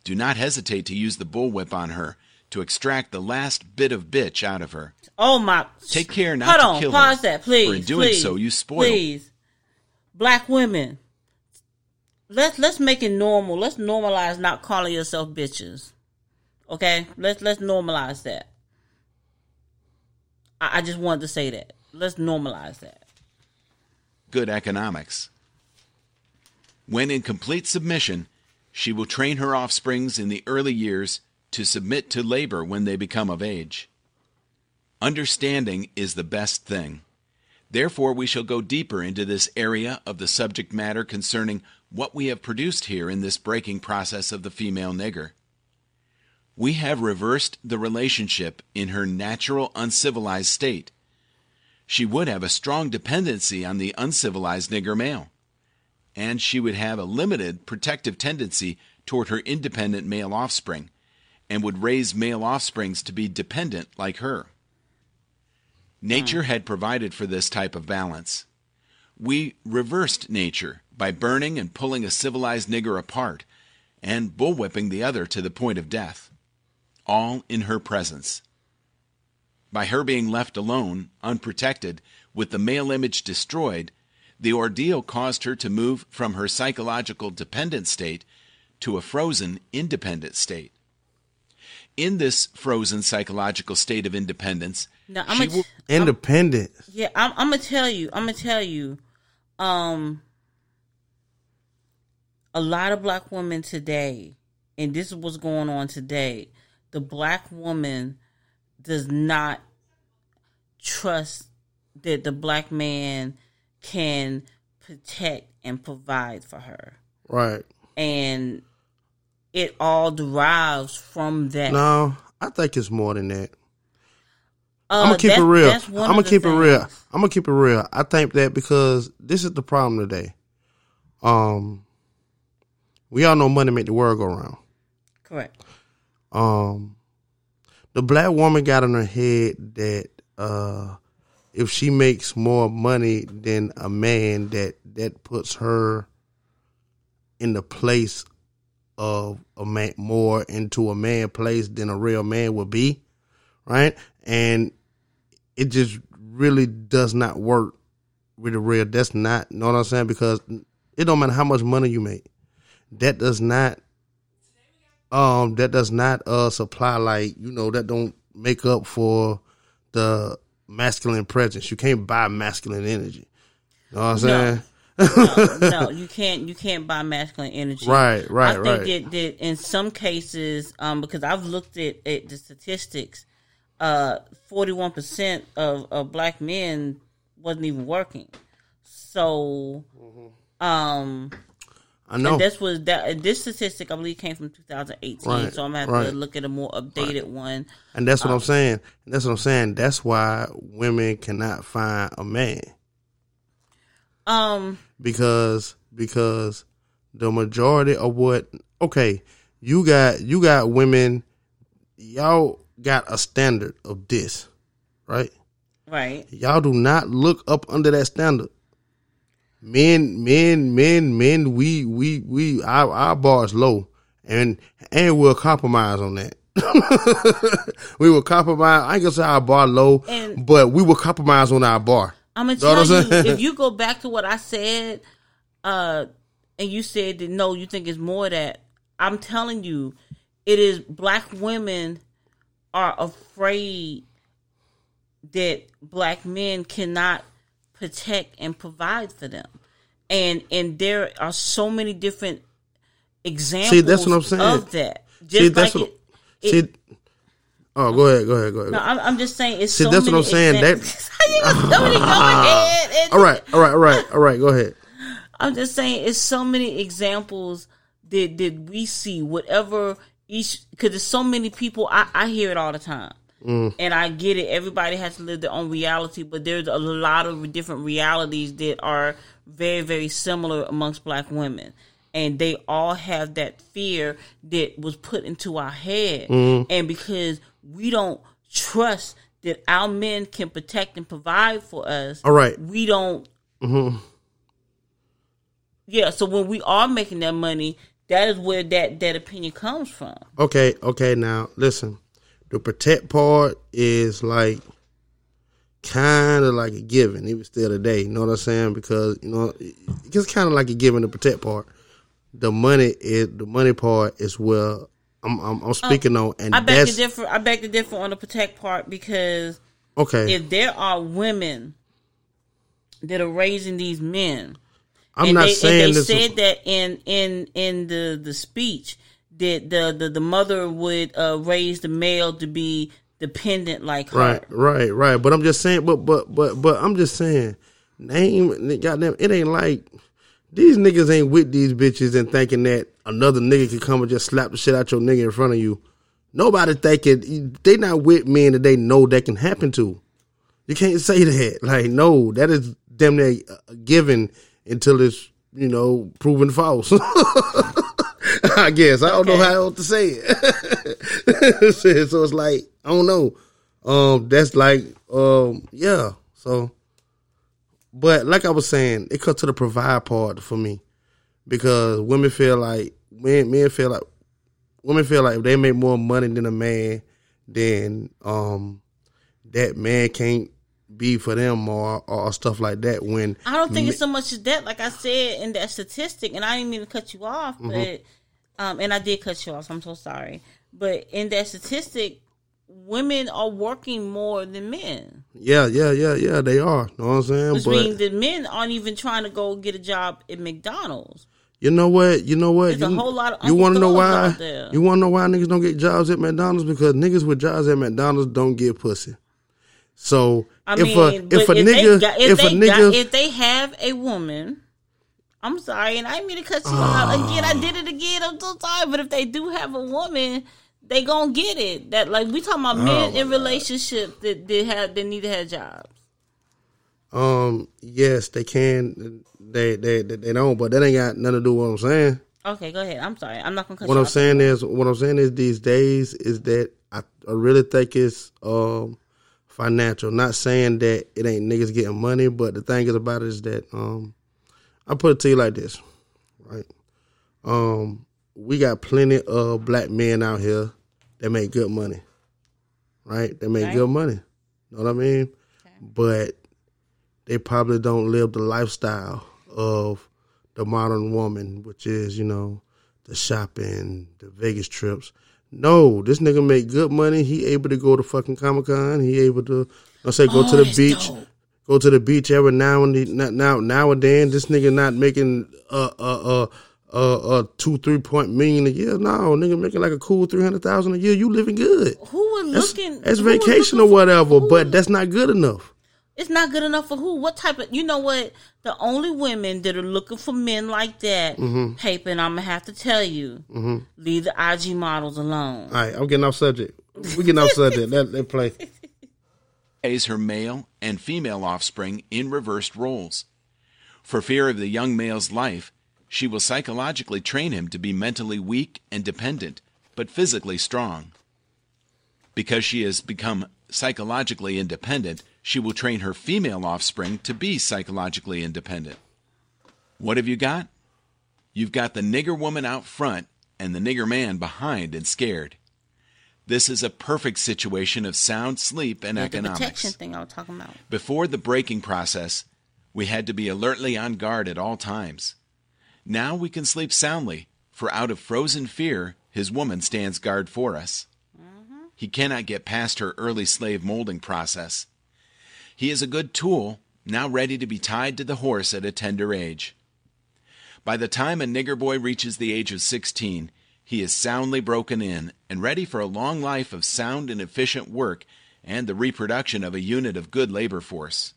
do not hesitate to use the bullwhip on her to extract the last bit of bitch out of her. Oh my! Take care not Hold to on, kill pause her. that, please. For in doing please, so, you spoil. Please, black women, let's let's make it normal. Let's normalize not calling yourself bitches. Okay, let's let's normalize that. I, I just wanted to say that. Let's normalize that. Good economics. When in complete submission, she will train her offsprings in the early years to submit to labor when they become of age. Understanding is the best thing. Therefore, we shall go deeper into this area of the subject matter concerning what we have produced here in this breaking process of the female nigger. We have reversed the relationship in her natural uncivilized state. She would have a strong dependency on the uncivilized nigger male, and she would have a limited protective tendency toward her independent male offspring, and would raise male offsprings to be dependent like her. Nature hmm. had provided for this type of balance. We reversed nature by burning and pulling a civilized nigger apart and bullwhipping the other to the point of death, all in her presence. By her being left alone, unprotected, with the male image destroyed, the ordeal caused her to move from her psychological dependent state to a frozen independent state. In this frozen psychological state of independence, Now I'm she gonna will- Independent. yeah, I'm, I'm gonna tell you. I'm gonna tell you. Um, a lot of black women today, and this is what's going on today. The black woman does not trust that the black man can protect and provide for her, Right. and it all derives from that. No, I think it's more than that. Uh, I'm gonna keep it real. I'm gonna keep it real. I'm gonna keep it real. I think that because this is the problem today. Um, we all know money make the world go round. Correct. Um, the black woman got in her head that uh, if she makes more money than a man, that that puts her in the place of a man more into a man place than a real man would be, right? And it just really does not work with a real. That's not, you know what I'm saying? Because it don't matter how much money you make, that does not um that does not uh supply like you know that don't make up for the masculine presence. You can't buy masculine energy. You know what I'm saying? no, no, you can't. You can't buy masculine energy. Right, right, I think right. that, that in some cases, um, because I've looked at, at the statistics, uh, forty-one percent of, of black men wasn't even working. So, um, I know. and this was that this statistic I believe came from 2018. Right, so I'm gonna have right. to look at a more updated one. And that's what Um, I'm saying. That's what I'm saying. That's why women cannot find a man Um, because because the majority of what okay, you got you got women y'all got a standard of this, right? right. Y'all do not look up under that standard. Men, men, men, men, we we we our, our bar is low and and we'll compromise on that. we will compromise. I ain't gonna say our bar low, And- but we will compromise on our bar. I'm gonna tell you if you go back to what I said, uh, and you said that no, you think it's more that I'm telling you, it is black women are afraid that black men cannot protect and provide for them, and and there are so many different examples. See, that's what I'm saying. of that. Just See, that's like what. it, it- see, oh, go ahead, go ahead, go ahead. no, I'm, I'm just saying it's See, so that's what many I'm saying. That- examples. How you gonna tell me to go all right, all right, all right, all right. Go ahead. I'm just saying, it's so many examples that that we see. Whatever each, because there's so many people. I, I hear it all the time, Mm. and I get it. Everybody has to live their own reality, but there's a lot of different realities that are very very similar amongst Black women, and they all have that fear that was put into our head, mm. and because we don't trust that our men can protect and provide for us, All right. we don't mm-hmm. yeah, so when we are making that money, that is where that that opinion comes from. Okay, okay. Now listen, the protect part is like kind of like a given, even still today. You know what I'm saying? Because you know, it's kind of like a given the protect part. The money is the money part is where I'm I'm, I'm speaking oh, on, and I beg to differ. I beg to differ on the protect part because okay. if there are women that are raising these men, I'm and not they, saying and they said that in in in the the speech that the the, the mother would uh, raise the male to be dependent like her. Right, right, right. But I'm just saying, but but but but I'm just saying, name goddamn, it ain't like these niggas ain't with these bitches and thinking that another nigga can come and just slap the shit out your nigga in front of you. Nobody thinking they not with men that they know that can happen to. You can't say that. Like, no, that is damn near a given until it's you know proven false. I guess I don't know how else to say it. so it's like I don't know. Um, that's like um, yeah. So, but like I was saying, it comes to the provide part for me because women feel like men men feel like women feel like if they make more money than a man, then um, that man can't be for them or or stuff like that. When I don't think it's so much as that. Like I said in that statistic, and I didn't mean to cut you off, Mm-hmm. but um, and I did cut you off. I'm so sorry. But in that statistic, women are working more than men, yeah, yeah, yeah, yeah, they are. Know what I'm saying? which but means that men aren't even trying to go get a job at McDonald's. You know what? You know what? There's a you, whole lot of You want to know why? You want to know why niggas don't get jobs at McDonald's? Because niggas with jobs at McDonald's don't get pussy. So I if mean, a if a if nigga got, if, if, a nigga got, if they have a woman, I'm sorry, and I didn't mean to cut you out again. I did it again. I'm so sorry, but if they do have a woman, they gonna get it. That like we talking about men in relationships that that have that need to have jobs. um yes they can they they they, they don't but that ain't got nothing to do with what I'm saying. Okay, go ahead. I'm sorry. I'm not gonna cut What you I'm off. saying is what I'm saying is these days is that I, I really think it's um financial. Not saying that it ain't niggas getting money, but the thing is about it is that um I put it to you like this, right? Um we got plenty of black men out here that make good money. Right? They make Right. good money. Know what I mean? But they probably don't live the lifestyle of the modern woman, which is, you know, the shopping, the Vegas trips. No, this nigga make good money. He able to go to fucking Comic Con. He able to, I say, go Oh, to the beach. dope. Go to the beach every now and then, now now and then. This nigga not making uh uh uh uh, uh two three point million a year. No, nigga making like a cool three hundred thousand a year. You living good. Who was That's, looking? that's vacation looking or whatever, who but that's not good enough. It's not good enough for who? What type of? You know what? The only women that are looking for men like that, Mm-hmm. paper, and I'm gonna have to tell you, leave the IG models alone. All right, I'm getting off subject. We getting off subject. Let let play. Raise her male and female offspring in reversed roles. For fear of the young male's life, she will psychologically train him to be mentally weak and dependent, but physically strong. Because she has become psychologically independent, she will train her female offspring to be psychologically independent. What have you got? You've got the nigger woman out front and the nigger man behind and scared. This is a perfect situation of sound sleep and the economics. protection thing I was talking about. Before the breaking process, we had to be alertly on guard at all times. Now we can sleep soundly, for out of frozen fear, his woman stands guard for us. Mm-hmm. He cannot get past her early slave molding process. He is a good tool, now ready to be tied to the horse at a tender age. By the time a nigger boy reaches the age of 16, he is soundly broken in and ready for a long life of sound and efficient work and the reproduction of a unit of good labor force.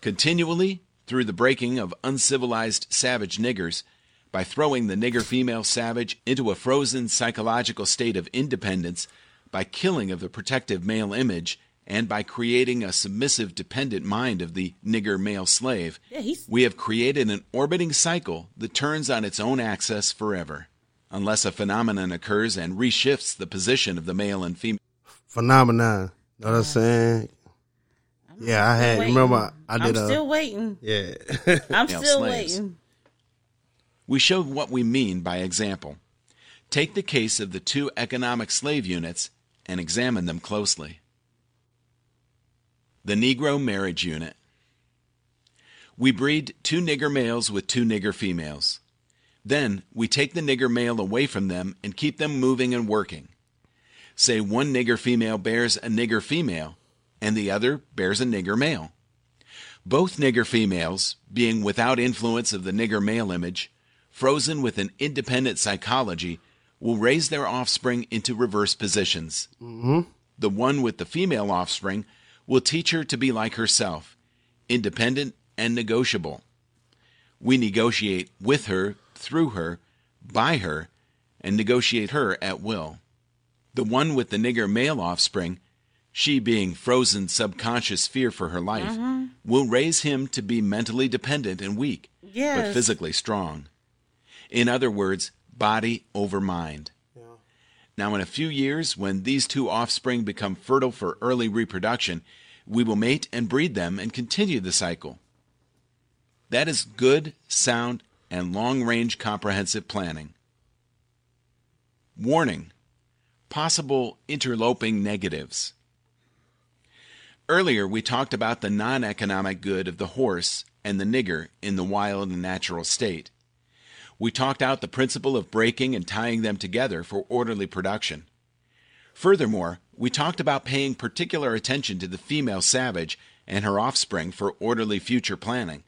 Continually, through the breaking of uncivilized savage niggers, by throwing the nigger female savage into a frozen psychological state of independence, by killing of the protective male image, and by creating a submissive dependent mind of the nigger male slave, Yeah, we have created an orbiting cycle that turns on its own axis forever, unless a phenomenon occurs and reshifts the position of the male and female. Phenomenon. Know what I'm saying? Yeah, I had. waiting. Remember, I I'm did a. still waiting. yeah. I'm still slaves. waiting. We show what we mean by example. Take the case of the two economic slave units and examine them closely. The Negro Marriage Unit. We breed two nigger males with two nigger females. Then we take the nigger male away from them and keep them moving and working. Say one nigger female bears a nigger female, and the other bears a nigger male. Both nigger females, being without influence of the nigger male image, frozen with an independent psychology, will raise their offspring into reverse positions. Mm-hmm. The one with the female offspring will teach her to be like herself, independent and negotiable. We negotiate with her, through her, by her, and negotiate her at will. The one with the nigger male offspring, she being frozen subconscious fear for her life, Mm-hmm. will raise him to be mentally dependent and weak, but physically strong. In other words, body over mind. Now, in a few years, when these two offspring become fertile for early reproduction, we will mate and breed them and continue the cycle. That is good, sound, and long range comprehensive planning. Warning Possible interloping negatives. Earlier, we talked about the non economic good of the horse and the nigger in the wild and natural state. We talked out the principle of breaking and tying them together for orderly production. Furthermore, we talked about paying particular attention to the female savage and her offspring for orderly future planning.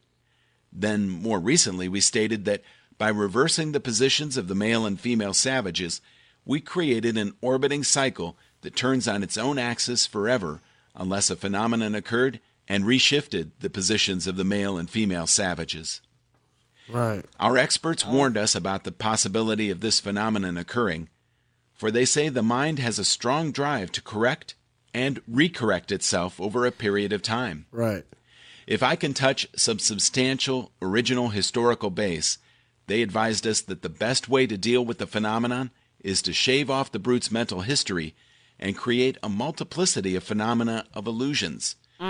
Then, more recently, we stated that by reversing the positions of the male and female savages, we created an orbiting cycle that turns on its own axis forever unless a phenomenon occurred and reshifted the positions of the male and female savages. Right. Our experts warned us about the possibility of this phenomenon occurring, for they say the mind has a strong drive to correct and recorrect itself over a period of time. Right. If I can touch some substantial original historical base, they advised us that the best way to deal with the phenomenon is to shave off the brute's mental history and create a multiplicity of phenomena of illusions, so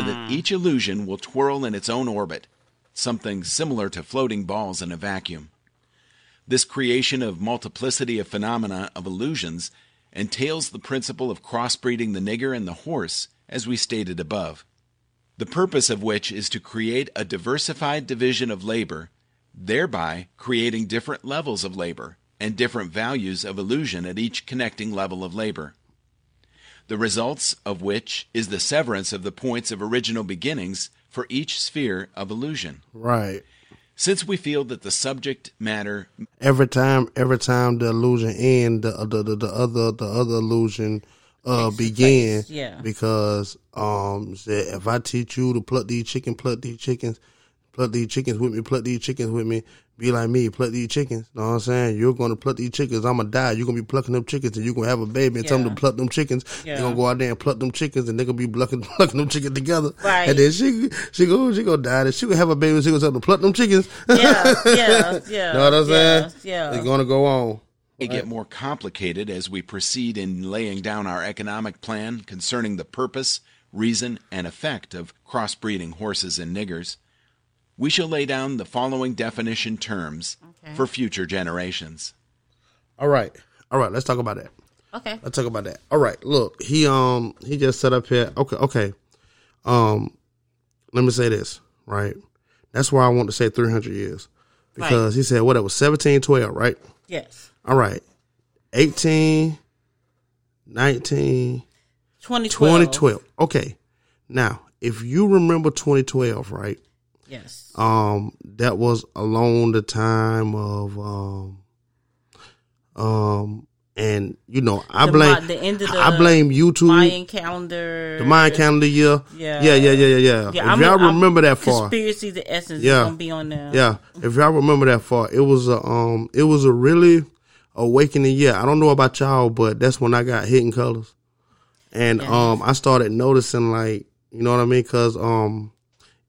that mm. each illusion will twirl in its own orbit, something similar to floating balls in a vacuum. This creation of multiplicity of phenomena of illusions entails the principle of crossbreeding the nigger and the horse, as we stated above the purpose of which is to create a diversified division of labor, thereby creating different levels of labor and different values of illusion at each connecting level of labor. The results of which is the severance of the points of original beginnings for each sphere of illusion. Right. Since we feel that the subject matter Every time, every time the illusion end, the the the, the other the other illusion uh Takes begin. place, yeah. Because um, said if I teach you to pluck these chicken, pluck these chickens, pluck these chickens with me, pluck these chickens with me. Be like me, pluck these chickens. Know what I'm saying? You're gonna pluck these chickens. I'm gonna die. You're gonna be plucking them chickens, and you're gonna have a baby and tell them to pluck them chickens. Yeah. They're gonna go out there and pluck them chickens, and they're gonna be plucking, plucking them chickens together. Right. And then she she go she gonna die. And she gonna have a baby. and She gonna tell them to pluck them chickens. Yeah, yeah, yeah. know what I'm saying? Yeah, They're gonna go on. May get more complicated as we proceed in laying down our economic plan concerning the purpose, reason, and effect of crossbreeding horses and niggers. We shall lay down the following definition terms Okay. for future generations. All right. All right. Let's talk about that. Okay. Let's talk about that. All right. Look, he um he just set up here. Okay. Okay. Um, let me say this. Right. That's why I want to say three hundred years because he said what it was seventeen twelve. Right. Yes. All right. 18, 19, 2012. 2012. Okay. Now, if you remember 2012, right? Yes. um that was along the time of um um and you know I The blame the end of the I blame YouTube The Mayan calendar. the Mayan calendar year Yeah. yeah yeah yeah yeah yeah, if I'm- y'all I'm- remember that far Conspiracy, the essence Yeah. is gonna be on there. yeah if y'all remember that far it was a um it was a really awakening year I don't know about y'all but that's when I got hidden colors. And Yeah. um I started noticing like you know what I mean? Because um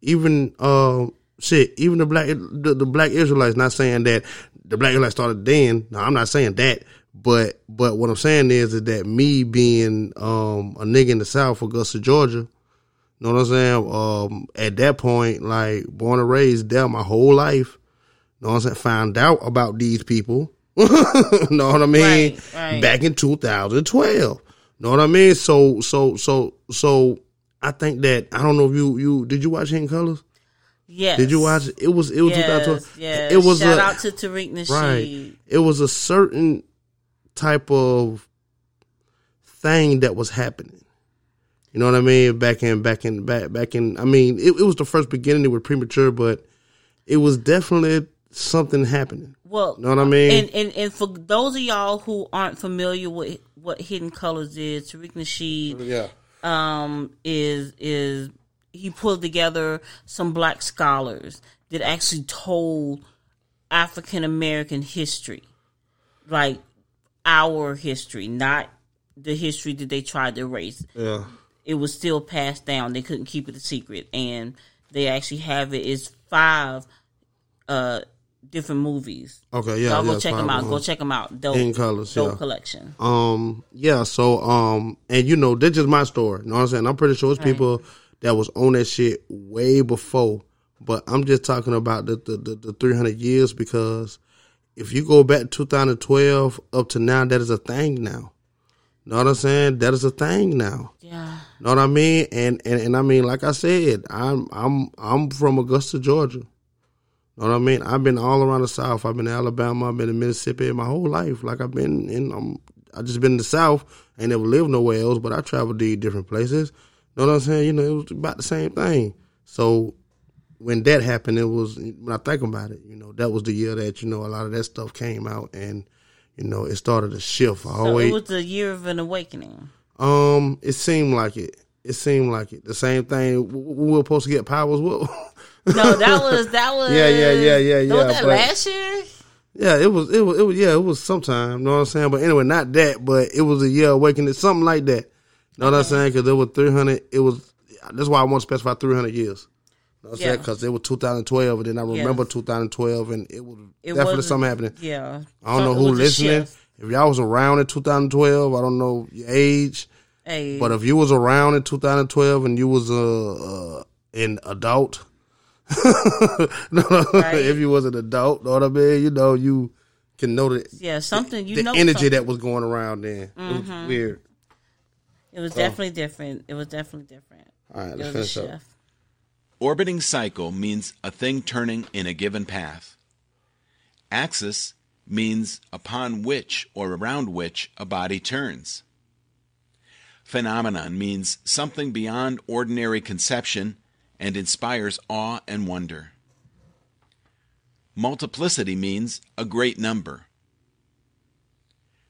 even uh shit even the black the, the black Israelites not saying that the black Israelites started then. No I'm not saying that. But but what I'm saying is, is that me being um a nigga in the South Augusta Georgia you know what I'm saying? Um at that point like born and raised there my whole life know what I'm saying? Found out about these people know what I mean Right, right. back in 2012 know what I mean so so so so I think that I don't know if you you did you watch Hidden Colors? Yes. Did you watch it? It was it was Yes, 2012. yes. It was Shout a, out to Tariq Nasheed. right. It was a certain type of thing that was happening. You know what I mean? Back in back in back back in. I mean, it, it was the first beginning. It was premature, but it was definitely something happening. Well, Know what I mean? And, and and for those of y'all who aren't familiar with what Hidden Colors is, Tariq Nasheed Yeah. um, is is he pulled together some black scholars that actually told African American history, like our history, not the history that they tried to erase. Yeah. It was still passed down. They couldn't keep it a secret, and they actually have it. It's five uh different movies. Okay. Yeah. Y'all go yeah, check them out. Go uh-huh. check them out. Dope, Hidden Colors, dope yeah. collection. Um, yeah, so um and you know, that's just my story. You know what I'm saying? I'm pretty sure it's people that was on that shit way before. But I'm just talking about the the, the, the 300 years because if you go back to 2012 up to now, that is a thing now. Know what I'm saying? That is a thing now. Yeah. Know what I mean? And and, and I mean, like I said, I'm I'm I'm from Augusta, Georgia. Know what I mean? I've been all around the South. I've been in Alabama. I've been in Mississippi my whole life. Like I've been in. Um, I just been in the South. I never lived nowhere else, but I traveled to different places. Know what I'm saying? You know, it was about the same thing. So when that happened, it was when I think about it. You know, that was the year that you know a lot of that stuff came out, and you know it started to shift. I So always it was the year of an awakening. um, it seemed like it. It seemed like it. The same thing. We were supposed to get powers. What? No, that was that was Yeah, yeah, yeah, yeah, Was yeah, that but- last year? yeah, it was. It was. It was. Yeah, it was sometime. You Know what I'm saying? But anyway, not that. But it was a year awakening, something like that. You Know what I'm saying? Because there was 300. It was. That's why I want to specify 300 years. Know what I'm saying? Yeah. Because it was 2012, and then I remember 2012, and it was It definitely something happening. Yeah. I don't So know it who listening. If y'all was around in 2012, I don't know your age. Hey, But if you was around in 2012 and you was a uh, an adult, no, Right. if you was an adult, know what I mean? You know, you can know the, yeah, something you the know. energy something. Mm-hmm. that was going around then. It was weird. it was definitely different. It was definitely different. All right, let's finish up. Orbiting cycle means a thing turning in a given path. Axis means upon which or around which a body turns. Phenomenon means something beyond ordinary conception and inspires awe and wonder. Multiplicity means a great number.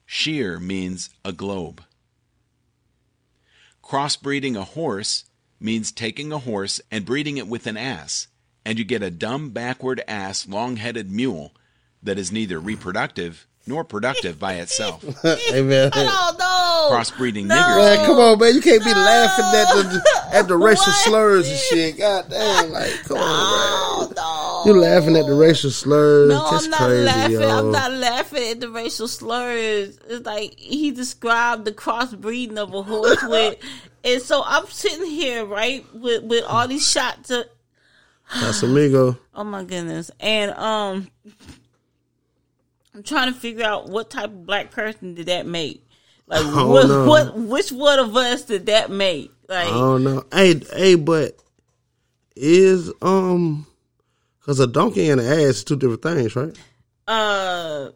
Sheer means a globe. Crossbreeding a horse means taking a horse and breeding it with an ass, and you get a dumb, backward ass, long headed mule that is neither reproductive nor productive by itself. hey man, Oh no! Crossbreeding No. niggers. man, come on, man! You can't be laughing at the at the racial What? slurs and shit. God damn, like come on, Oh man! no! You laughing at the racial slurs? No, That's I'm not crazy, laughing. yo. I'm not laughing at the racial slurs. It's like he described the crossbreeding of a horse with, and so I'm sitting here right with with all these shots of Casamigo. Oh my goodness. And um I'm trying to figure out what type of black person did that make. Like Oh, what no. what which one of us did that make? Like I don't know. Hey, hey, but is um, cause a donkey and an ass is two different things, right? uh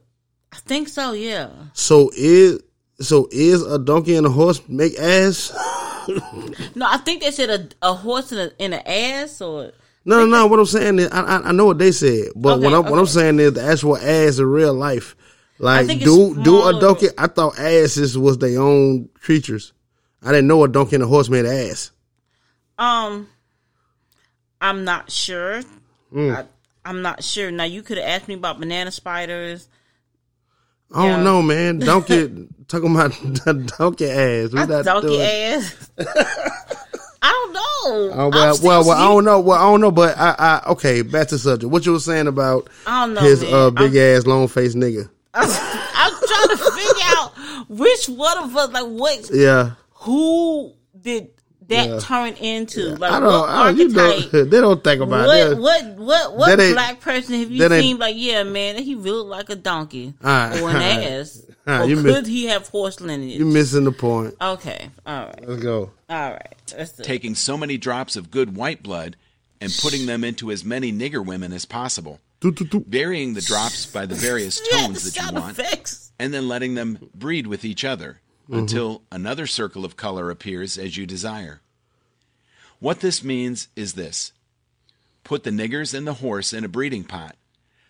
I think so, yeah. So is so is a donkey and a horse make ass? No, I think they said a, a horse and a, and an ass or No, no, no. What I'm saying is, I, I, I know what they said, but Okay, what I'm what I'm saying is the actual ass in real life. Like, do do a donkey? I thought asses was their own creatures. I didn't know a donkey and a horse made ass. um I'm not sure. Mm. I, I'm not sure. Now you could have asked me about banana spiders. I don't Yeah. know, man. Donkey talking about donkey ass. We not Donkey doing- ass. I don't know. Oh, I'm well, well, well, I don't know. Well, I don't know, but I, I, okay, back to the subject. What you were saying about I don't know, his man. uh, big I'm- ass, long faced nigga? I'm trying to figure out which one of us, like, what, Yeah, who did that Yeah. turn into? Like, I what don't. I, you archetype? know, they don't think about what, that. what what what That black person have you seen? Like, yeah, man, he really like a donkey Alright, or an alright. ass. Alright, or you could miss- he have horse lineage? You're missing the point. okay, all right, Let's go. all right. That's the, taking so many drops of good white blood and putting them into as many nigger women as possible, Do, do, do. varying the drops by the various tones the that you want, effects. and then letting them breed with each other Mm-hmm. until another circle of color appears as you desire. What this means is this put the niggers and the horse in a breeding pot,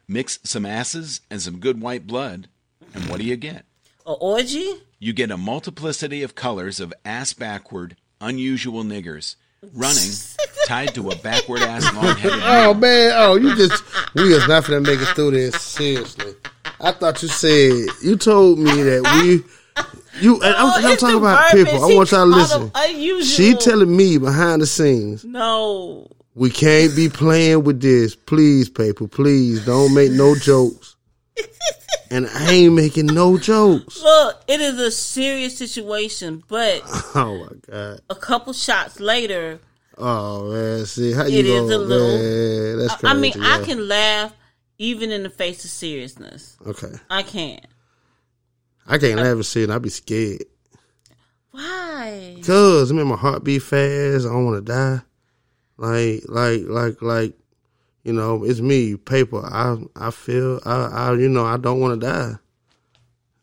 mix some asses and some good white blood, and what do you get? A orgy? You get a multiplicity of colors of ass backward, unusual niggers running, tied to a backward ass long headed. Oh man! Oh, you just we is not gonna make it through this. Seriously, I thought you said you told me that we. You, and I'm, I'm talking about people. I want y'all to listen. unusual. She telling me behind the scenes, No. we can't be playing with this. Please, paper, please don't make no jokes. And I ain't making no jokes. Look, it is a serious situation, but Oh my god. a couple shots later, Oh man, see how you It go, is a little- man. That's crazy. I mean, I can laugh even in the face of seriousness. Okay, I can. I can't laugh and see it. I be scared. Why? Cause I mean my heart beat fast. I don't want to die. Like, like, like, like, you know, it's me, paper. I, I feel, I, I, you know, I don't want to die.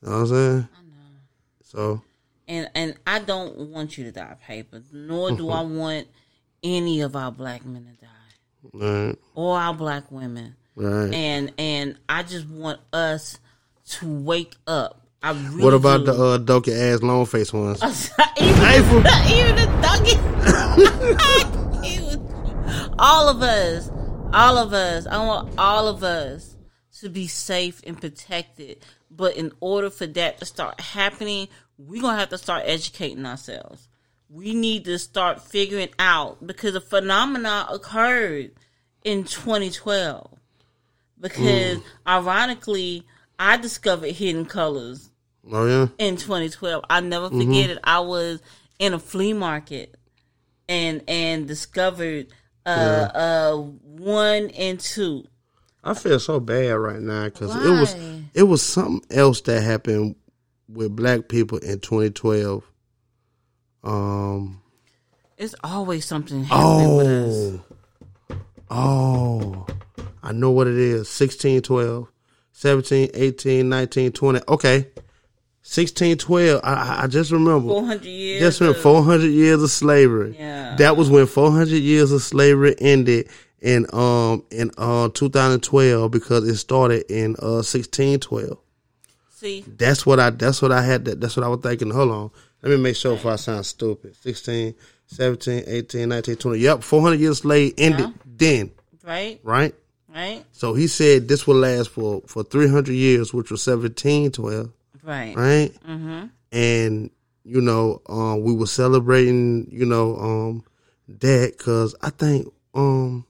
You know what I'm saying? I know. So, And and I don't want you to die, paper. Nor do I mm-hmm. want any of our black men to die right, or our black women. right. And and I just want us to wake up. I really what about do. the uh, donkey ass long face ones? even, April. even the. Even- all of us, all of us. I want all of us to be safe and protected. But in order for that to start happening, we're gonna have to start educating ourselves. We need to start figuring out because a phenomenon occurred in 2012. Because ironically, I discovered hidden colors Oh yeah. in 2012. I never forget it. I was in a flea market and and discovered uh uh one and two. I feel so bad right now because it was it was something else that happened with black people in 2012. Um. It's always something happening with us. Oh. Oh. I know what it is. 16, 12, 17, 18, 19, 20. Okay. 16, 12. I, I- just remember. 400 years. Just when of- 400 years of slavery. Yeah. That was when 400 years of slavery ended in um in uh 2012 because it started in uh 1612. See, That's what I that's what I had that that's what I was thinking. Hold on. Let me make sure if I sound stupid. 16, 17, 18, 19, 20. Yep, 400 years slave ended then, right? right? Right? So he said this will last for for 300 years, which was 1712, Right. right? Mm-hmm. And you know, um, we were celebrating, you know, um, that because I think, um,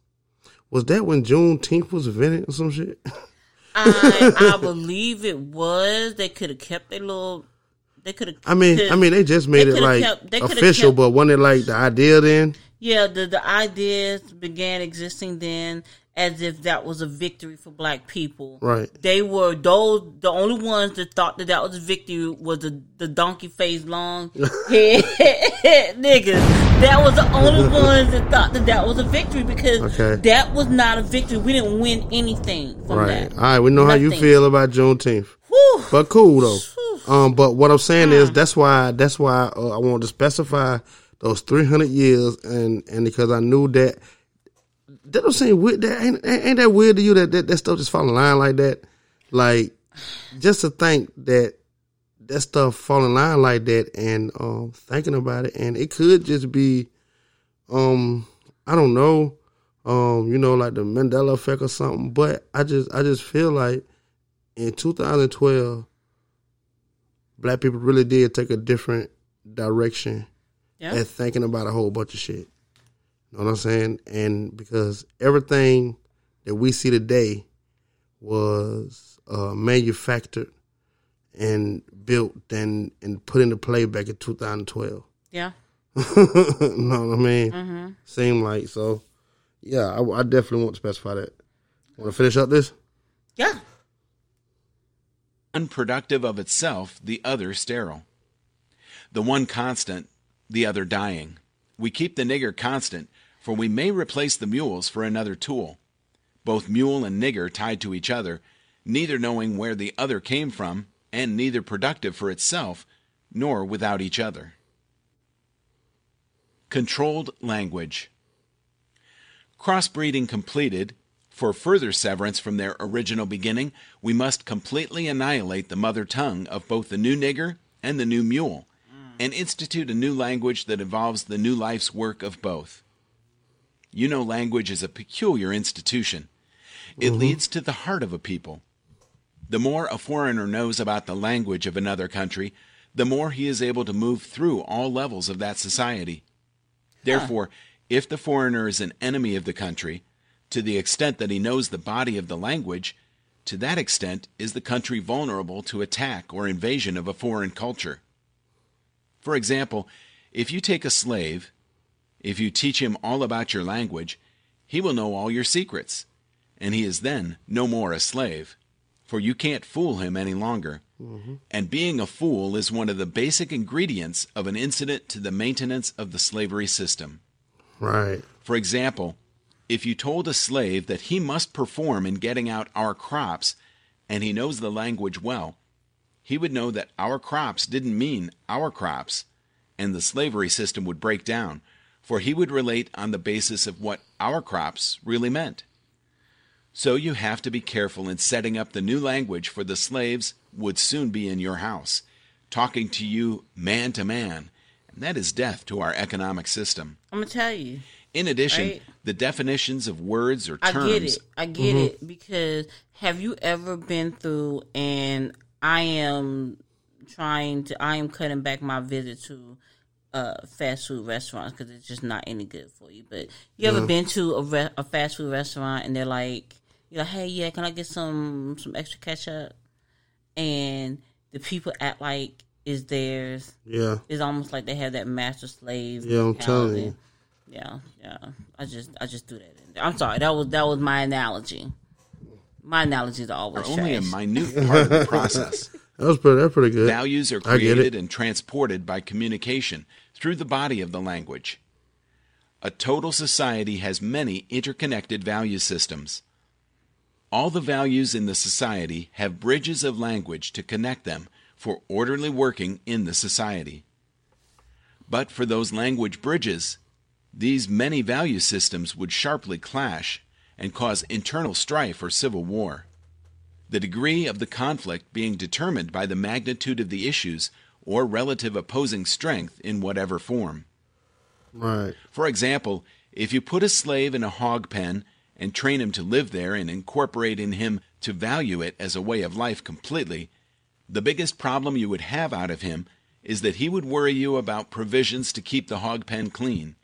was that when Juneteenth was invented or some shit? I I believe it was. They could have kept their little. They could have. I mean, I mean, they just made They it like kept- official, kept- but wasn't it like the idea then? Yeah, the the ideas began existing then as if that was a victory for black people. Right. They were those the only ones that thought that that was a victory was the the donkey face long head niggas. That was the only ones that thought that that was a victory because Okay. that was not a victory. We didn't win anything from Right. that. All right. We know how you feel about Juneteenth, Whew. but cool though. Um, but what I'm saying is that's why that's why uh, I wanted to specify those 300 years, and and because I knew that that don't seem weird. That ain't, ain't that weird to you that, that that stuff just fall in line like that. Like just to think that that stuff fall in line like that, and um, thinking about it, and it could just be, um, I don't know, um, you know, like the Mandela effect or something. But I just I just feel like in 2012, black people really did take a different direction Yeah. at thinking about a whole bunch of shit. You know what I'm saying? And because everything that we see today was uh, manufactured and built and and put into play back in 2012. Yeah. know what I mean? Seem like so. Yeah, I, I definitely want to specify that. Want to finish up this? Yeah. unproductive of itself, the other sterile. The one constant, the other dying. We keep the nigger constant, for we may replace the mules for another tool. Both mule and nigger tied to each other, neither knowing where the other came from, and neither productive for itself, nor without each other. Controlled language. Crossbreeding completed, for further severance from their original beginning, we must completely annihilate the mother tongue of both the new nigger and the new mule, and institute a new language that involves the new life's work of both. You know, language is a peculiar institution. It mm-hmm. leads to the heart of a people. The more a foreigner knows about the language of another country, the more he is able to move through all levels of that society. Therefore, if the foreigner is an enemy of the country, to the extent that he knows the body of the language, to that extent is the country vulnerable to attack or invasion of a foreign culture. For example, if you take a slave, if you teach him all about your language, he will know all your secrets, and he is then no more a slave, for you can't fool him any longer. Mm-hmm. And being a fool is one of the basic ingredients of an incident to the maintenance of the slavery system. Right. For example, if you told a slave that he must perform in getting out our crops, and he knows the language well, he would know that our crops didn't mean our crops, and the slavery system would break down, for he would relate on the basis of what our crops really meant. So you have to be careful in setting up the new language for the slaves would soon be in your house, talking to you man to man, and that is death to our economic system. I'm gonna tell you. In addition, Right. the definitions of words or terms. I get it. I get mm-hmm. it because have you ever been through and I am trying to I am cutting back my visit to uh fast food restaurants because it's just not any good for you. But you ever been to a, re- a fast food restaurant and they're like, you're like, hey, yeah, can I get some some extra ketchup? And the people act like is theirs. Yeah. It's almost like they have that master slave. Yeah, I'm telling you. Yeah, yeah. I just I just threw that. In there. I'm sorry. That was that was my analogy. My analogies are are always only a minute part of the process. That was pretty. That's pretty good. Values are I get it. created and transported by communication through the body of the language. A total society has many interconnected value systems. All the values in the society have bridges of language to connect them for orderly working in the society. But for those language bridges, these many value systems would sharply clash and cause internal strife or civil war the degree of the conflict being determined by the magnitude of the issues or relative opposing strength in whatever form. Right. For example, if you put a slave in a hog pen and train him to live there and incorporate in him to value it as a way of life completely, the biggest problem you would have out of him is that he would worry you about provisions to keep the hog pen clean,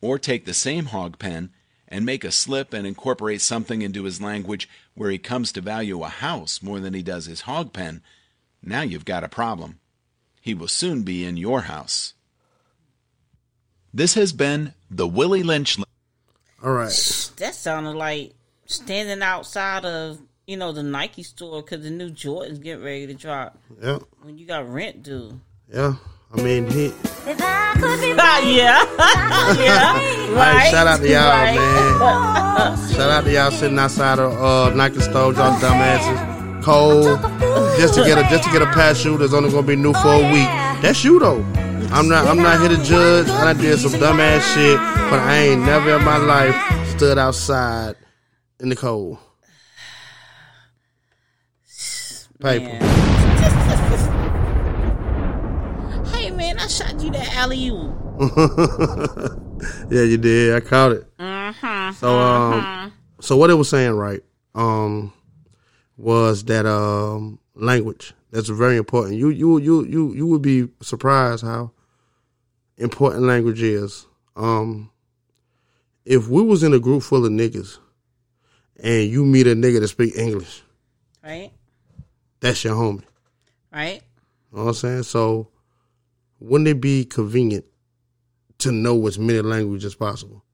or take the same hog pen and make a slip and incorporate something into his language where he comes to value a house more than he does his hog pen. Now you've got a problem. He will soon be in your house. This has been the Willie Lynch. All right. that sounded like standing outside of you know the Nike store because the new Jordans get ready to drop. Yeah. When you got rent due. Yeah. I mean, he. If I could Ah, yeah, yeah. Right. Hey, shout out to y'all, right. man. Shout out to y'all sitting outside of uh, Nike stores, y'all dumbasses. Cold. Just to get a just to get a pass shoe that's only gonna be new for a week. That's you though. I'm not I'm not here to judge. I did some dumbass shit, but I ain't never in my life stood outside in the cold. Paper. Man. I shot you that alley oop. yeah, you did. I caught it. Mm-hmm. So um, so what it was saying, right? Um, was that um language that's very important. You you you you you would be surprised how important language is. Um, if we was in a group full of niggas and you meet a nigga that speak English, Right, that's your homie. right. You know what I'm saying? So wouldn't it be convenient to know as many languages as possible.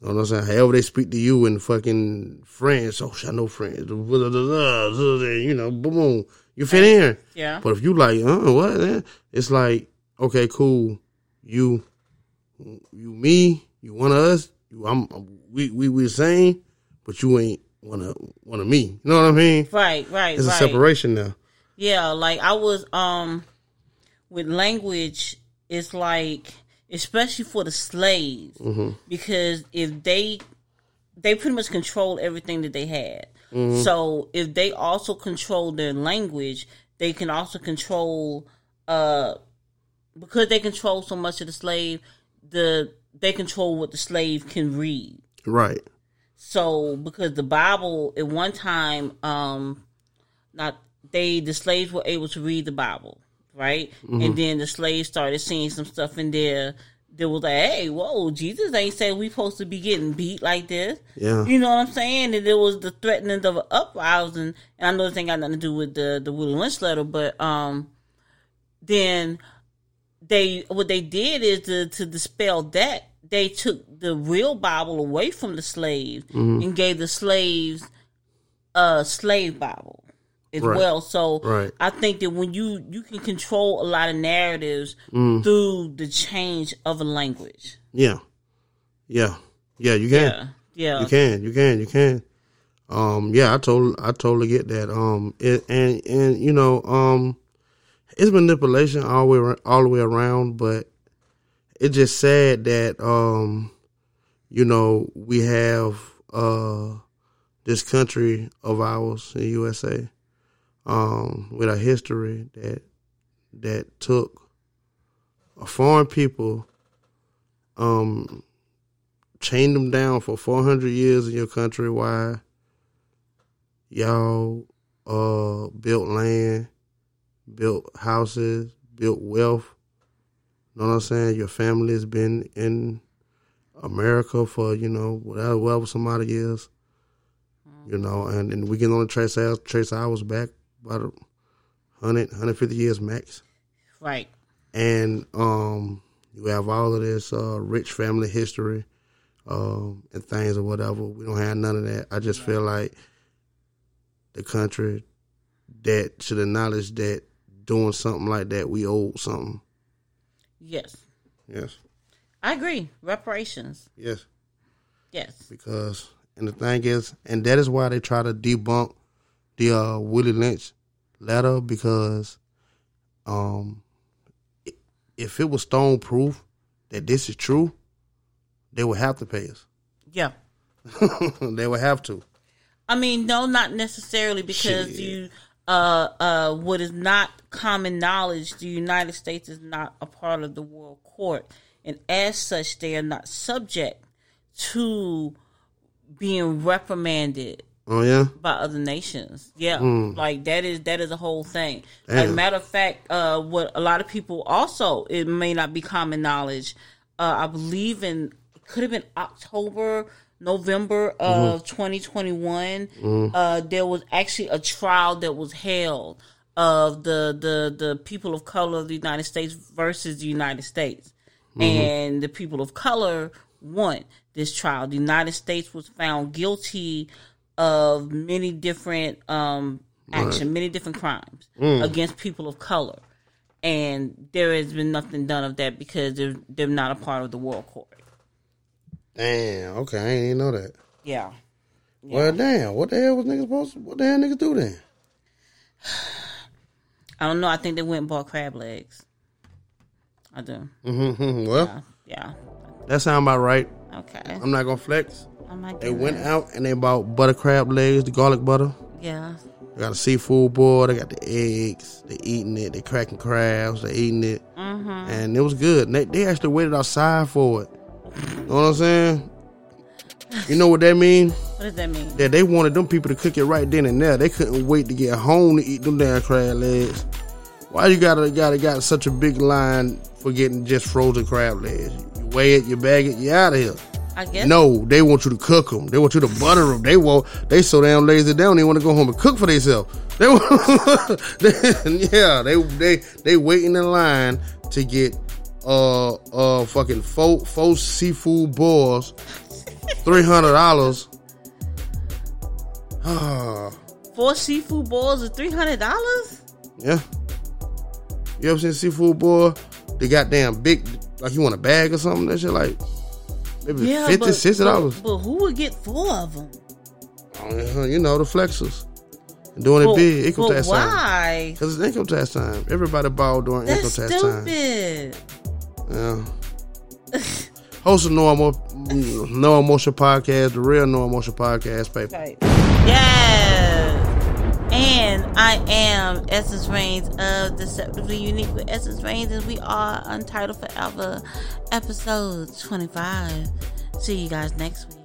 You know what I'm saying? However they speak to you in fucking French, oh, I know French. You know, boom, boom. You fit in. Yeah. But if you like, uh, what? eh? It's like, okay, cool. You, you, me, you one of us. You, I'm, we, we, we the same, but you ain't one of, one of me. You know what I mean? Right, right, It's right. a separation now. Yeah, like I was um with language, it's like especially for the slaves because if they they pretty much control everything that they had. So if they also control their language, they can also control uh because they control so much of the slave, the they control what the slave can read. Right. So because the Bible at one time, um, not they the slaves were able to read the Bible, right? And then the slaves started seeing some stuff in there that was like, hey, whoa, Jesus ain't said we supposed to be getting beat like this. Yeah. You know what I'm saying? And it was the threatening of an uprising. And I know this ain't got nothing to do with the the Willie Lynch letter, but um, then they what they did is to, to dispel that they took the real Bible away from the slaves and gave the slaves a slave Bible as Right. well. So Right. I think that when you you can control a lot of narratives through the change of a language. Yeah. Yeah. Yeah, you can. Yeah, yeah, You can, you can, you can. Um, yeah, I totally, I totally get that. Um, it, and and you know, um, it's manipulation all the way all the way around, but it's just sad that um, you know, we have uh this country of ours, in USA, um, with a history that that took a foreign people, um, chained them down for 400 years in your country while y'all uh, built land, built houses, built wealth. You know what I'm saying? Your family has been in America for, you know, whatever, whatever some odd years. You know, and, and we can only trace our, trace ours back about 100, 150 years max right. and um, you have all of this uh, rich family history um, and things or whatever. We don't have none of that. I just feel like the country that should acknowledge that doing something like that, we owe something. Yes, Yes, I agree. Reparations. yes, Yes. because and the thing is, and that is why they try to debunk the uh, Willie Lynch letter because um, if it was stone proof that this is true, they would have to pay us. Yeah. they would have to. I mean, no, not necessarily because Shit. you uh uh what is not common knowledge, the United States is not a part of the world court. And as such they are not subject to being reprimanded Oh yeah, by other nations. Yeah, like that is that is a whole thing. As a matter of fact, uh, what a lot of people also it may not be common knowledge. Uh, I believe in could have been October, November of 2021. Uh, there was actually a trial that was held of the the the people of color of the United States versus the United States, and the people of color won this trial. The United States was found guilty of many different um, action, many different crimes against people of color, and there has been nothing done of that because they're they're not a part of the world court. damn. Okay, I didn't even know that. Yeah, Well, damn. What the hell was niggas supposed? To, what the hell niggas do then? I don't know. I think they went and bought crab legs. I do. Mm-hmm. Well, Yeah. that sound about right. Okay. I'm not gonna flex. I might They went out and they bought butter crab legs, the garlic butter. Yeah. They got a seafood boil. They got the eggs. They eating it. They cracking crabs. They eating it, Mm-hmm. and it was good. And they, they actually waited outside for it. You know what I'm saying? You know what that mean? What does that mean? That they wanted them people to cook it right then and there. They couldn't wait to get home to eat them damn crab legs. Why you gotta gotta got such a big line for getting just frozen crab legs? You weigh it, you bag it, you out of here. I guess. No, they want you to cook them. They want you to butter them. They want. They so damn lazy. They don't even want to go home and cook for themselves. They, want- they yeah. They they they waiting in line to get uh uh fucking four four seafood balls, three hundred dollars. Four seafood balls is three hundred dollars. yeah. You ever seen seafood boil? The goddamn big, like you want a bag or something. That shit like maybe Yeah, fifty, but, sixty dollars. But, but who would get four of them? Uh, you know the flexers doing it big income but tax time. why? Cause it's income tax time. Everybody ball during That's income tax time. stupid. Yeah. Host of No, Emo- no Emotion Podcast, the real No Emotion Podcast, paper. Right. And I am Essence Reigns of Deceptively Unique with Essence Reigns, and we are Untitled Forever, episode 25. See you guys next week.